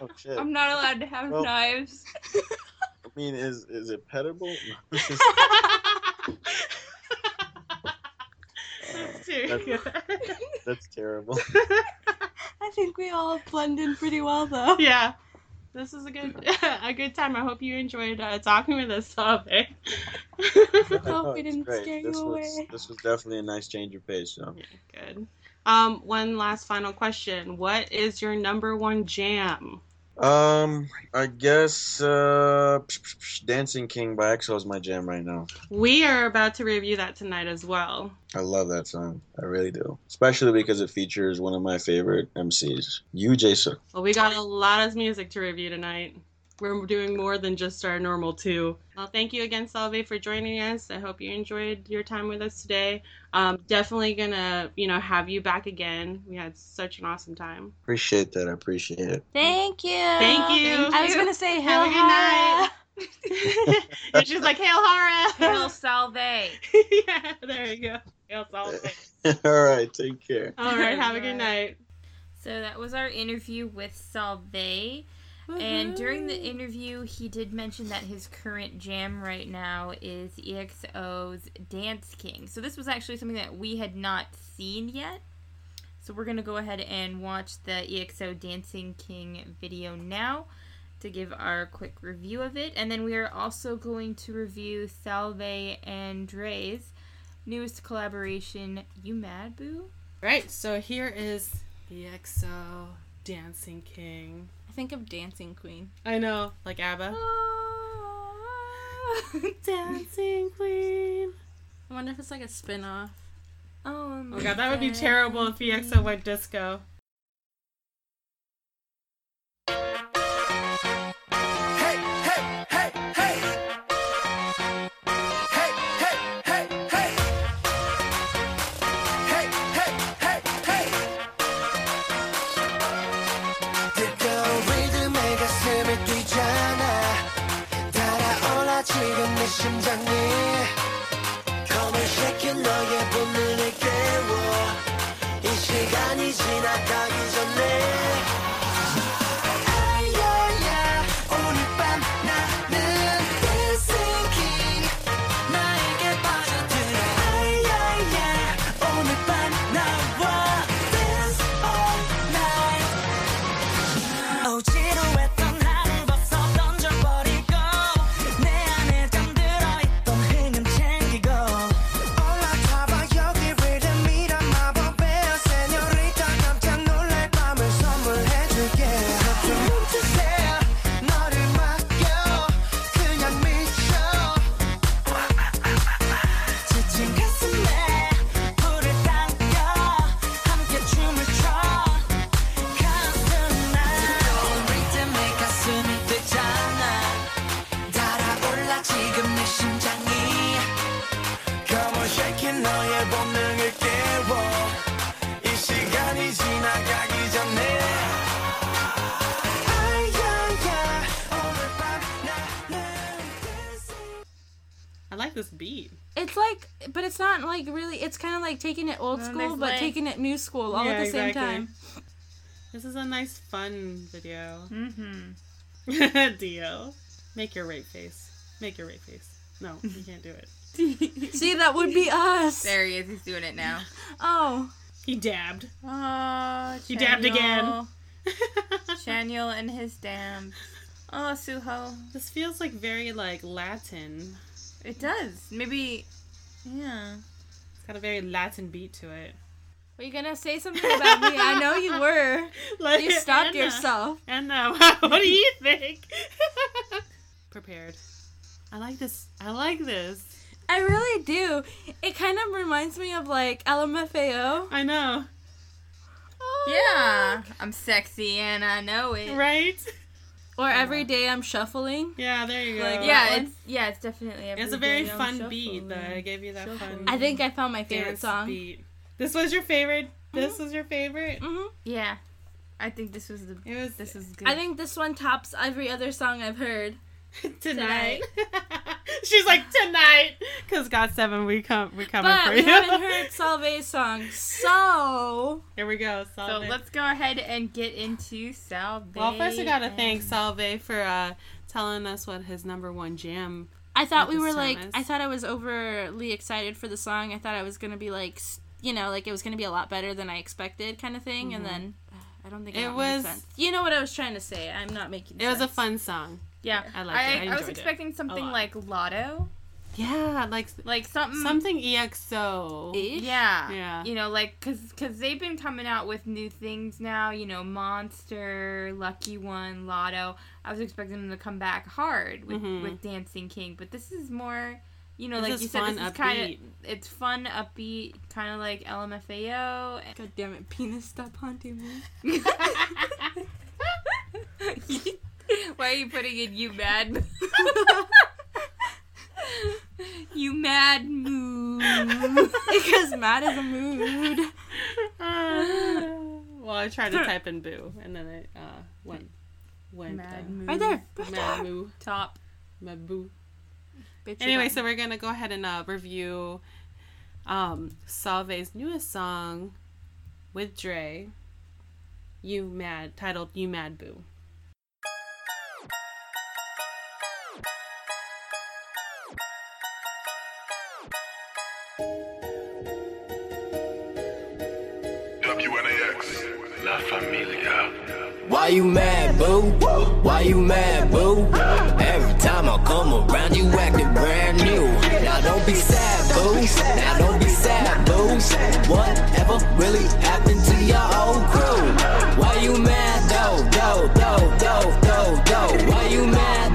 Oh shit. I'm not allowed to have Well- knives. I mean, is is it petable? (laughs) That's (laughs) too That's- (laughs) That's terrible. I think we all blend in pretty well, though. yeah. This is a good a good time. I hope you enjoyed uh, talking with us, Salv. Hope we didn't great. scare you this Was, away. this was definitely a nice change of pace. So. Good. Um, one last final question. What is your number one jam? Um, I guess uh, Dancing King by EXO is my jam right now. We are about to review that tonight as well. I love that song. I really do. Especially because it features one of my favorite MCs, Yu Jae-suk. Well, we got a lot of music to review tonight. We're doing more than just our normal two. Well, thank you again, Salv, for joining us. I hope you enjoyed your time with us today. Um, definitely gonna, you know, have you back again. We had such an awesome time. Appreciate that. I appreciate it. Thank you. Thank you. I was gonna say, Have a good Hara. night. (laughs) and she's like, Hail Hara! Hail Salv. (laughs) yeah, there you go. Hail Salv. (laughs) All right. Take care. All right, have a good night. So that was our interview with Salv. And during the interview, he did mention that his current jam right now is EXO's Dance King. So this was actually something that we had not seen yet. So we're going to go ahead and watch the EXO Dancing King video now to give our quick review of it. And then we are also going to review Salv and Dre's newest collaboration, U Mad Boo? Right, so here is EXO Dancing King. I think of Dancing Queen. I know, like ABBA. Ah. (laughs) Dancing Queen. I wonder if it's like a spin off. Oh, Oh god, that would be terrible if EXO went disco. 大事な鍵じゃねえ。Like taking it old school, there's but like- taking it new school all Yeah, at the same time. This is a nice fun video. Mm-hmm. (laughs) Dio. Make your rape face. Make your rape face. No, you can't do it. (laughs) See, that would be us. There he is. He's doing it now. (laughs) Oh, He dabbed. Oh, He dabbed again. Chanyeol and his dam. Oh, Suho. This feels like very like Latin. It does. Maybe. Yeah. It's got a very Latin beat to it. were you gonna say something about me? I know you were. (laughs) Like, You stopped Anna. yourself. Anna, (laughs) what do you (laughs) think? Prepared. I like this. I like this. I really do. It kind of reminds me of like LMFAO. I know. Yeah. I'm sexy and I know it. Right? Or every day I'm shuffling. Yeah, there you go. Like, Yeah, it's yeah, it's definitely. It's a very day I'm fun beat, though. shuffling. I gave you that fun. I think I found my favorite song. beat. This was your favorite. This was your favorite. Mm-hmm. Yeah. I think this was the. It was This is good. I think this one tops every other song I've heard. (laughs) tonight. (laughs) She's like tonight, because GOT7, we come, we coming But for we you. haven't (laughs) heard Salv's song, so Here we go. So let's go ahead and get into Salv. Well, first we gotta and- thank Salv for uh, telling us what his number one jam. I thought we were like, is. I thought I was overly excited for the song. I thought I was gonna be like, you know, like it was gonna be a lot better than I expected, kind of thing. And then uh, I don't think Mm-hmm. It was- sense. You know what I was trying to say? I'm not making. It was a fun song. Yeah, I I liked it. I I, was enjoyed it expecting something like Lotto, Yeah, like like something. something EXO. Ish? Yeah. Yeah. You know, like, cause, cause they've been coming out with new things now. You know, Monster, Lucky One, Lotto. I was expecting them to come back hard with, Mhm. with Dancing King, but this is more. You know, This like is you said, fun, this is kind of it's fun, upbeat, kind of like LMFAO. God damn it, penis, stop haunting me. (laughs) (laughs) (laughs) Why are you putting in you mad? (laughs) you mad mood. (laughs) because mad is a mood. well, I tried to type in boo, and then it uh, went went Mad uh, mood. Right there. mad moo, Top. mad boo. Bitch, Anyway, got so we're gonna go ahead and uh, review um, Salv's newest song with Dre. You mad titled "U Mad Boo." La Familia. Why you mad, boo? Why you mad, boo? Every time I come around, you acting brand new. Now don't be sad, boo. Now don't be sad, boo. Whatever really happened to your old crew? Why you mad, though, though, though, though, though, though? Why you mad,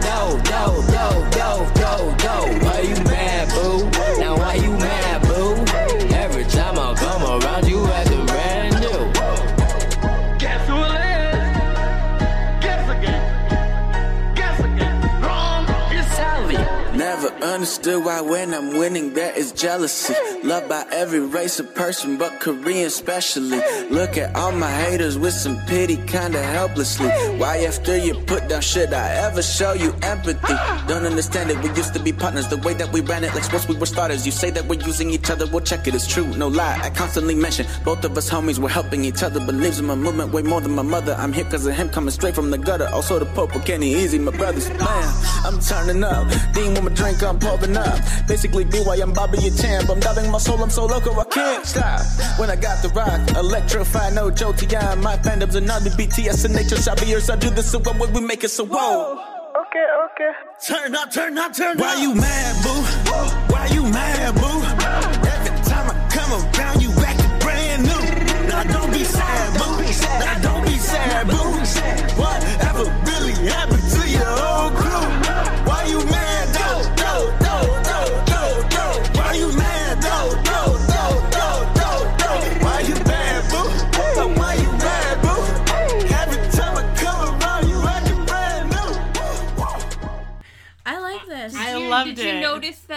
understood why when I'm winning there is jealousy. Loved by every race of person, but Korean especially. Look at all my haters with some pity, kinda helplessly. Why after you put down should I ever show you empathy? Don't understand it, we used to be partners. The way that we ran it, like sports we were starters. You say that we're using each other, we'll check it, it's true, no lie. I constantly mention both of us homies, we're helping each other. Believes in my movement way more than my mother. I'm here cause of him coming straight from the gutter. Also the Pope, Kenny Easy, my brothers. Man, I'm turning up. Dean with my drink, I'm pouring up. Basically, BY, I'm Bobby your champ. I'm dubbing my soul, I'm so loco, I can't stop. When I got the rock, electrify, no Joe T.I. My fandoms are not the BTS and nature Xavier's. I do this so when we make it so whoa. Okay, okay. Turn up, turn up, turn up. Why you mad, boo? Why you mad, boo?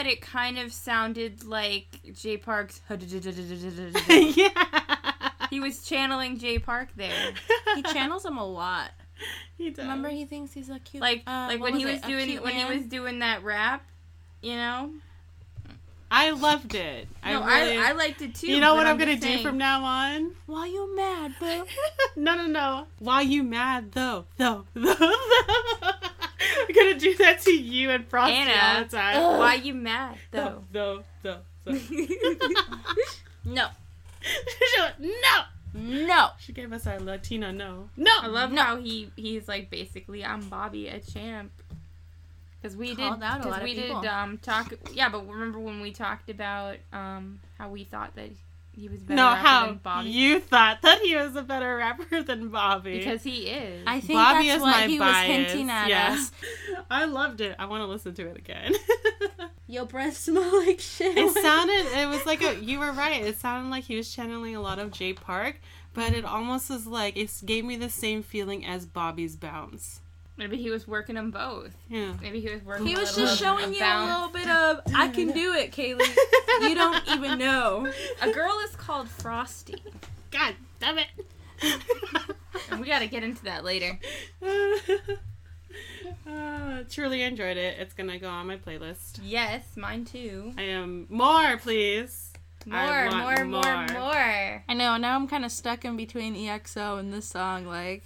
That it kind of sounded like Jay Park's? (laughs) yeah. he was channeling Jay Park there. he channels him a lot. He does. Remember, he thinks he's a cute. Like uh, like what when he was it? Doing cute when he was doing that rap, you know. I loved it. No, I, really, I, I liked it too. You know what I'm, I'm gonna just do from now on? Why you mad, boo? (laughs) no, no, no. Why you mad though? Though, (laughs) though, though. I'm (laughs) gonna do that to you and Frosty all the time. why are you mad (laughs) though? No, though, though. No. (laughs) She's like, no. No. She gave us our Latina no. No. I love how he he's like basically I'm Bobby a champ. Because we did, out a because lot of we did um talk. Yeah, but remember when we talked about um how we thought that he was better No, rapper how than Bobby you thought that he was a better rapper than Bobby? because he is. I think Bobby that's is what my he bias. was hinting at yeah. us. (laughs) I loved it. I want to listen to it again. (laughs) Your breath smell like shit. it (laughs) sounded. It was like a. You were right. It sounded like he was channeling a lot of Jay Park, but it almost was like it gave me the same feeling as Bobby's bounce. Maybe he was working them both. Yeah. Maybe he was working. He was just showing you a little bit of (laughs) I can do it, Kaylee. (laughs) You don't even know. A girl is called Frosty, God damn it. and we got to get into that later. Uh, (laughs) truly enjoyed it. It's gonna go on my playlist. Yes, mine too. I am more, please. I More, more, more, more. I know. Now I'm kind of stuck in between EXO and this song. Like,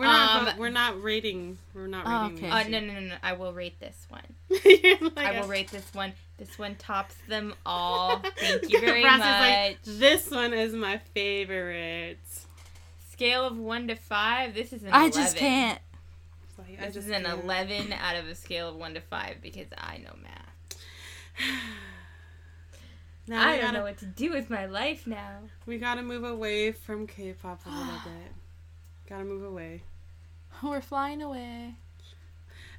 We're not. Um, we're not rating. We're not Oh, rating. okay. Uh, no, no, no, no. I will rate this one. (laughs) You're like I a- will rate this one. This one tops them (laughs) all. Thank you very Ross is much. like, this one is my favorite. Scale of one to five. This is an. I 11. just can't. So I This just is an can't. eleven out of a scale of one to five because I know math. (sighs) Now I don't gotta, know what to do with my life now. we gotta move away from K-pop a little (gasps) bit. Gotta move away. (laughs) We're flying away.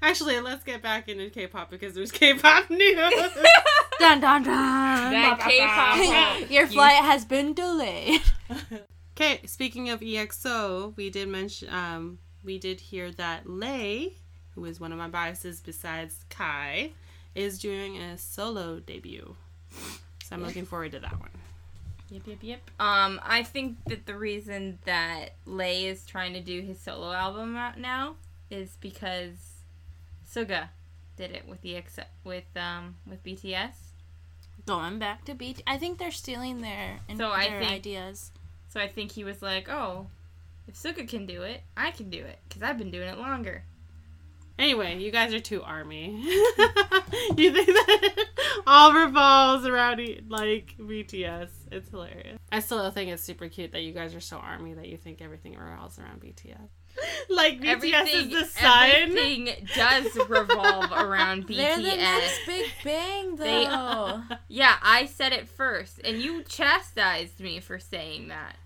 Actually, let's get back into K-pop because there's K-pop (laughs) news. (laughs) Dun dun dun. That K-pop. Your flight has been delayed. Okay, speaking of EXO, we did mention um we did hear that Lay, who is one of my biases besides Kai, is doing a solo debut. So I'm looking forward to that one. Yep, yep, yep. Um, I think that the reason that Lay is trying to do his solo album out now is because Suga did it with the ex- with um with BTS. Going back to BT, I think they're stealing their, So I their think- ideas. So I think he was like, "Oh, if Suga can do it, I can do it because I've been doing it longer." Anyway, you guys are too army. (laughs) you think that all revolves around like BTS? It's hilarious. I still think it's super cute that you guys are so army that you think everything revolves around BTS. Like BTS everything, is the sun. everything does revolve (laughs) around BTS. They're the next Big Bang, though. They- Yeah, I said it first, and you chastised me for saying that.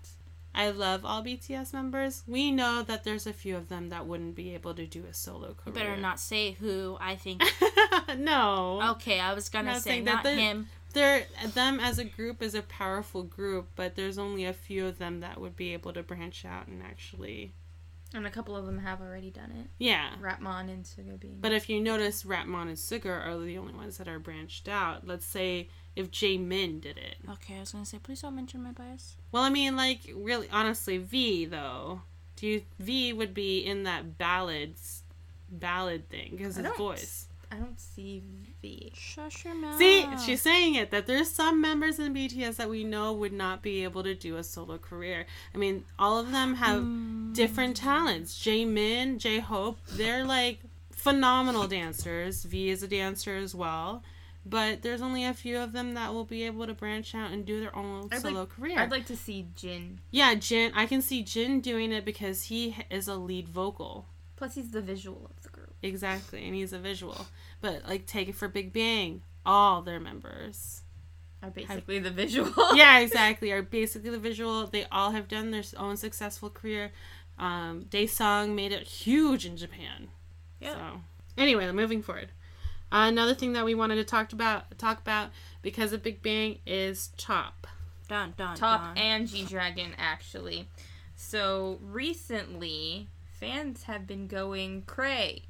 I love all BTS members. We know that there's a few of them that wouldn't be able to do a solo You career. better not say who. I think. (laughs) no. Okay, I was gonna Not say saying that not they're- him. They're them as a group is a powerful group, but there's only a few of them that would be able to branch out and actually And a couple of them have already done it. yeah. Rapmon and Suga being. But if you notice, Rapmon and Suga are the only ones that are branched out. Let's say if Jimin did it. Okay, I was gonna say please don't mention my bias. Well, I mean, like really, honestly, V though. Do you V would be in that ballads ballad thing because I his voice. I don't see V. Shush your mouth. See, she's saying it that there's some members in BTS that we know would not be able to do a solo career. I mean, all of them have hmm. different talents. Jimin, J Hope, they're like phenomenal dancers. V is a dancer as well. But there's only a few of them that will be able to branch out and do their own I'd solo like, career. I'd like to see Jin. yeah, Jin. I can see Jin doing it because he is a lead vocal. Plus, he's the visual of the group. Exactly, and he's a visual. But like, take it for Big Bang. All their members. Are basically the visual. (laughs) yeah, (laughs) exactly. Are basically the visual. They all have done their own successful career. Um, Daesung made it huge in Japan. Yeah. So anyway, moving forward. Uh, another thing that we wanted to talk about talk about because of Big Bang is Top. Dun dun Top dun. and G Dragon, actually. So recently, fans have been going cray.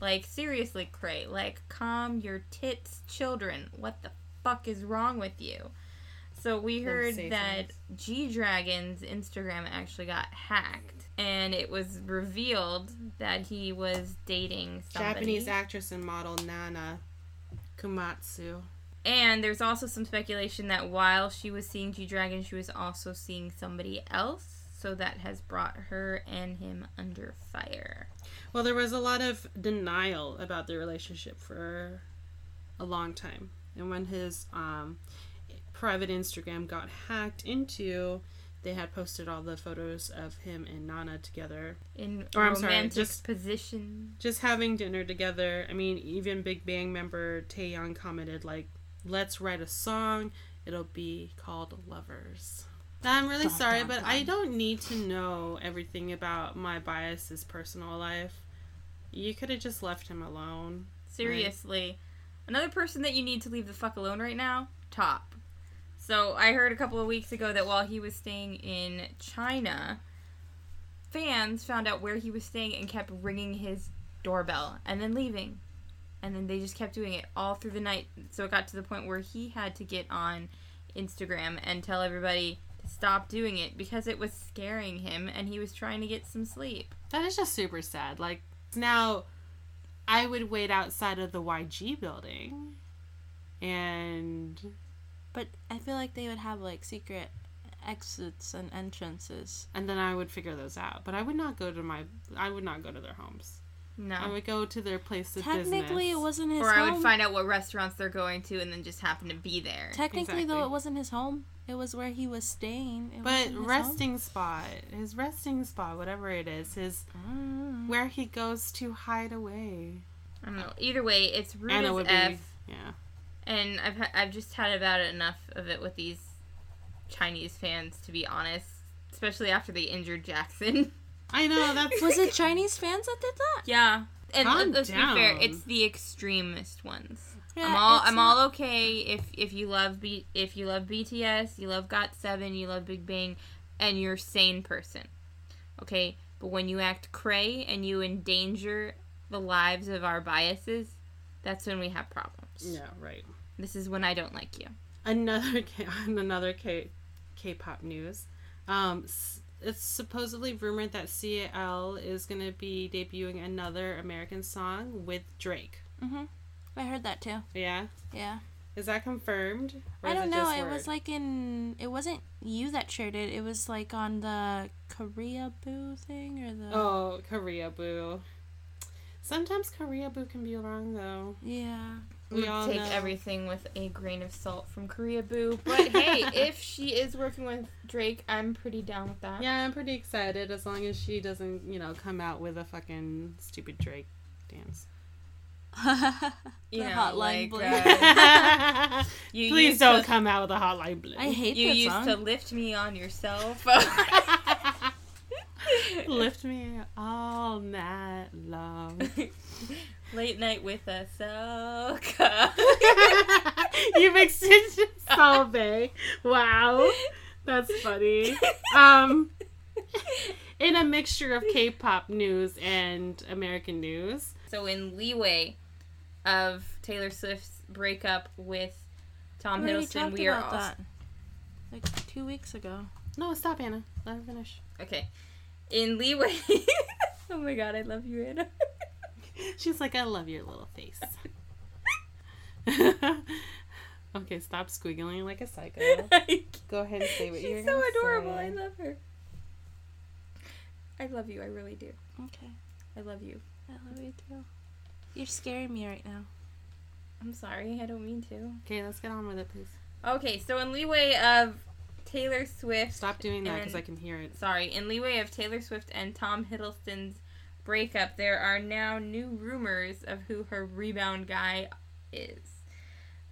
Like, seriously, cray. Like, calm your tits, children. What the fuck is wrong with you? So, we heard that G Dragon's Instagram actually got hacked. And it was revealed that he was dating somebody. Japanese actress and model Nana Komatsu. And there's also some speculation that while she was seeing G Dragon, she was also seeing somebody else. So that has brought her and him under fire. Well, there was a lot of denial about their relationship for a long time. And when his um, private Instagram got hacked into, they had posted all the photos of him and Nana together. In Or, I'm sorry, romantic just- position. Just having dinner together. I mean, even Big Bang member Taeyang commented, like, let's write a song. It'll be called Lovers. I'm really Dun, sorry, dun, but I don't need to know everything about my bias's personal life. You could have just left him alone. Seriously. Another person that you need to leave the fuck alone right now, Top. So I heard a couple of weeks ago that while he was staying in China, fans found out where he was staying and kept ringing his doorbell and then leaving. And then they just kept doing it all through the night. So it got to the point where he had to get on Instagram and tell everybody to stop doing it because it was scaring him and he was trying to get some sleep. That is just super sad. Like, now I would wait outside of the YG building and But I feel like they would have like secret exits and entrances. and then I would figure those out. But I would not go to my I would not go to their homes. No. I would go to their place of Technically, business. it wasn't his home. or home. I would find out what restaurants they're going to and then just happen to be there. Technically, though, it wasn't his home. It was where he was staying. It But wasn't his resting spot, his resting spot, whatever it is, his. Mm. where he goes to hide away. I don't know. Either way, it's rude And it as would f. be yeah. And I've I've just had about enough of it with these Chinese fans, to be honest. Especially after they injured Jackson. (laughs) I know that's Was it Chinese fans that did that? yeah. And Calm let- let's be fair, it's the extremist ones. Yeah, I'm all I'm not- all okay if if you love B if you love BTS, you love GOT7, you love Big Bang, and you're a sane person. Okay? But when you act cray and you endanger the lives of our biases, that's when we have problems. yeah right. This is when I don't like you. Another K- (laughs) another K K-pop news. Um, it's supposedly rumored that CL is going to be debuting another American song with Drake. Mm-hmm. I heard that too. Yeah, Yeah. is that confirmed? I don't it know. It was like in. It wasn't you that shared it. It was like on the Korea Boo thing or the. Oh, Koreaboo. Sometimes Koreaboo can be wrong though. Yeah. We We all take know. everything with a grain of salt from Koreaboo. But hey, (laughs) if she is working with Drake, I'm pretty down with that. Yeah, I'm pretty excited as long as she doesn't, you know, come out with a fucking stupid Drake dance. (laughs) You The know, hotline like, bling. uh, (laughs) you Please don't to- come out with a hotline bling. I hate You that used song. to lift me on your cell Lift me all night long. Late night with a soca. you mixed it Salv. Wow. That's funny. (laughs) Um in a mixture of K-pop news and American news. So in leeway of Taylor Swift's breakup with Tom We Hiddleston, we are that. Like two weeks ago. No, stop Anna. Let her finish. okay. In leeway. (laughs) oh my god, I love you, Anna. (laughs) She's like, I love your little face. (laughs) okay, stop squiggling like a psycho. (laughs) Go ahead and say what you're She's so adorable. say. I love her. I love you. I really do. Okay. I love you. I love you too. You're scaring me right now. I'm sorry. I don't mean to. Okay, let's get on with it, please. Okay, so in leeway of Taylor Swift. Stop doing that because I can hear it. Sorry, in leeway of Taylor Swift and Tom Hiddleston's breakup, there are now new rumors of who her rebound guy is.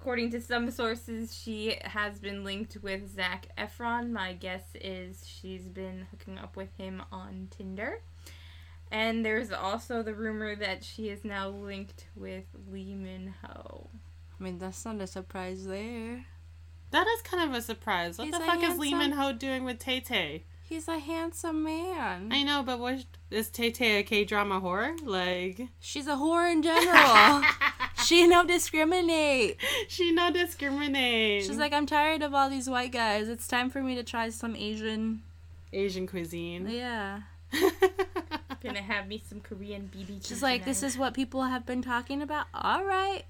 According to some sources, she has been linked with Zac Efron. My guess is she's been hooking up with him on Tinder. And there's also the rumor that she is now linked with Lee Min Ho. I mean, that's not a surprise there. That is kind of a surprise. What He's the a fuck is Lee Min Ho doing with Tay Tay? He's a handsome man. I know, but what is Tay Tay a K drama whore? Like She's a whore in general. (laughs) she no discriminate. she no discriminate. She's like, I'm tired of all these white guys. It's time for me to try some Asian. Asian cuisine. Yeah. (laughs) Gonna have me some Korean BBQ. She's like, this is what people have been talking about. All right.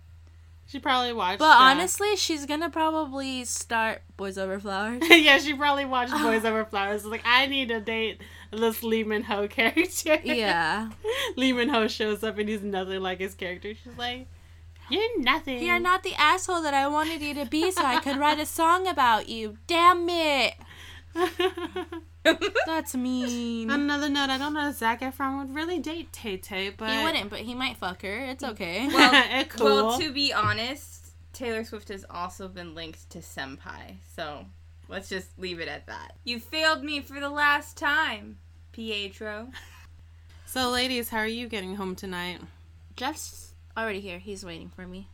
She probably watched. But uh, honestly, she's gonna probably start Boys Over Flowers. (laughs) yeah, she probably watched (laughs) Boys Over Flowers. Like, I need to date this Lee Min Ho character. Yeah. (laughs) Lee Min Ho shows up and he's nothing like his character. She's like, You're nothing. You're not the asshole that I wanted you to be, so I could write a song about you. Damn it. That's mean. On another note, I don't know if Zac Efron would really date Tay Tay, but He wouldn't, but he might fuck her. It's okay. (laughs) (laughs) Well, (laughs) cool. well, to be honest, Taylor Swift has also been linked to Senpai, so let's just leave it at that. You failed me for the last time, Pietro. So, ladies, how are you getting home tonight? Jeff's already here. He's waiting for me.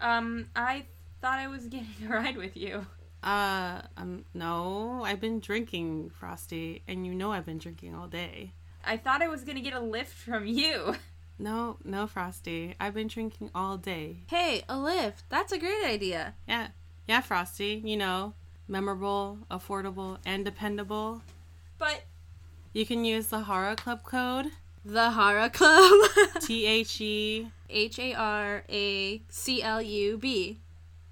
Um, I thought I was getting a ride with you. Uh, um, no, I've been drinking Frosty, and you know I've been drinking all day. I thought I was gonna get a lift from you. (laughs) No, no, Frosty, I've been drinking all day. Hey, a Lyft. That's a great idea. Yeah, yeah, Frosty, you know, memorable, affordable, and dependable. But You can use the Hara Club code The Hara Club. (laughs) T H E. H A R A C L U B.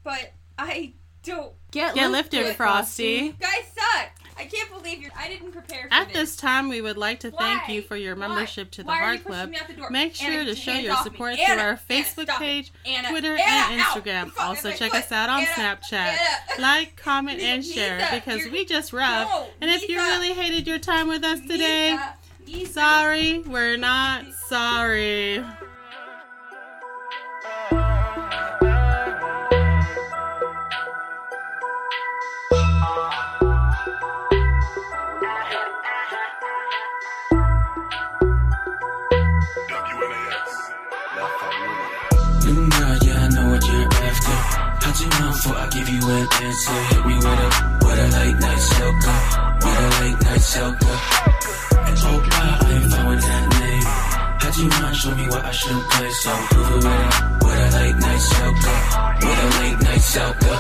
but I don't. Get, Get lifted, Frosty. You guys suck. I can't believe you. I didn't prepare for this. At this. this time, we would like to thank Why? you for your Why? membership to the Why Heart Club. me the? Make sure Anna, to show your your hands off me. support Anna, through our Anna, Facebook stop it. page, Anna, Twitter, Anna, and. Instagram. Also, check my us out on. Anna, Snapchat. Anna. Like, (laughs) comment, and Lisa, share because we just rough. No, and if you really hated your time with us today, Lisa, Lisa. sorry, we're not sorry. Before I give you an answer, hit me with a, with a late night soca, with a late night soca. too much, show me what I shouldn't play. So prove with what a late night soaker. what a late night soaker.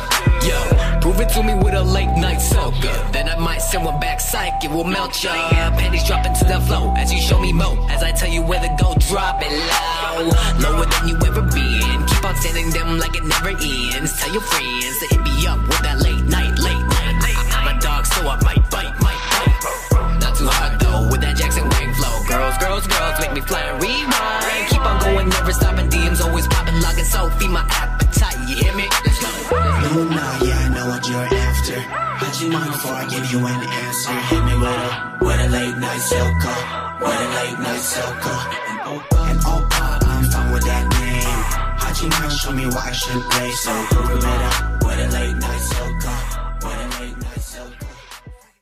Yo, prove it to me with a late night soaker. Then I might send one back psych, it will melt ya. Pennies dropping to the flow as you show me mo. As I tell you where to go, drop it low, lower than you ever been. Keep on sending them like it never ends. Tell your friends to hit me up with that late. Those girls make me fly and rewind. Keep on going, never stopping. DMs always popping, logging, so feed my appetite. You hear me? Let's go. No, no, yeah, I know what you're after. How'd you know before I give you an answer? Hit me with a, with a late night silk call. With a late night silk call. And Opa, and Opa, I'm fine with that name. How'd you know? Show me why I should play. So, who we met up with a late night silk call. With a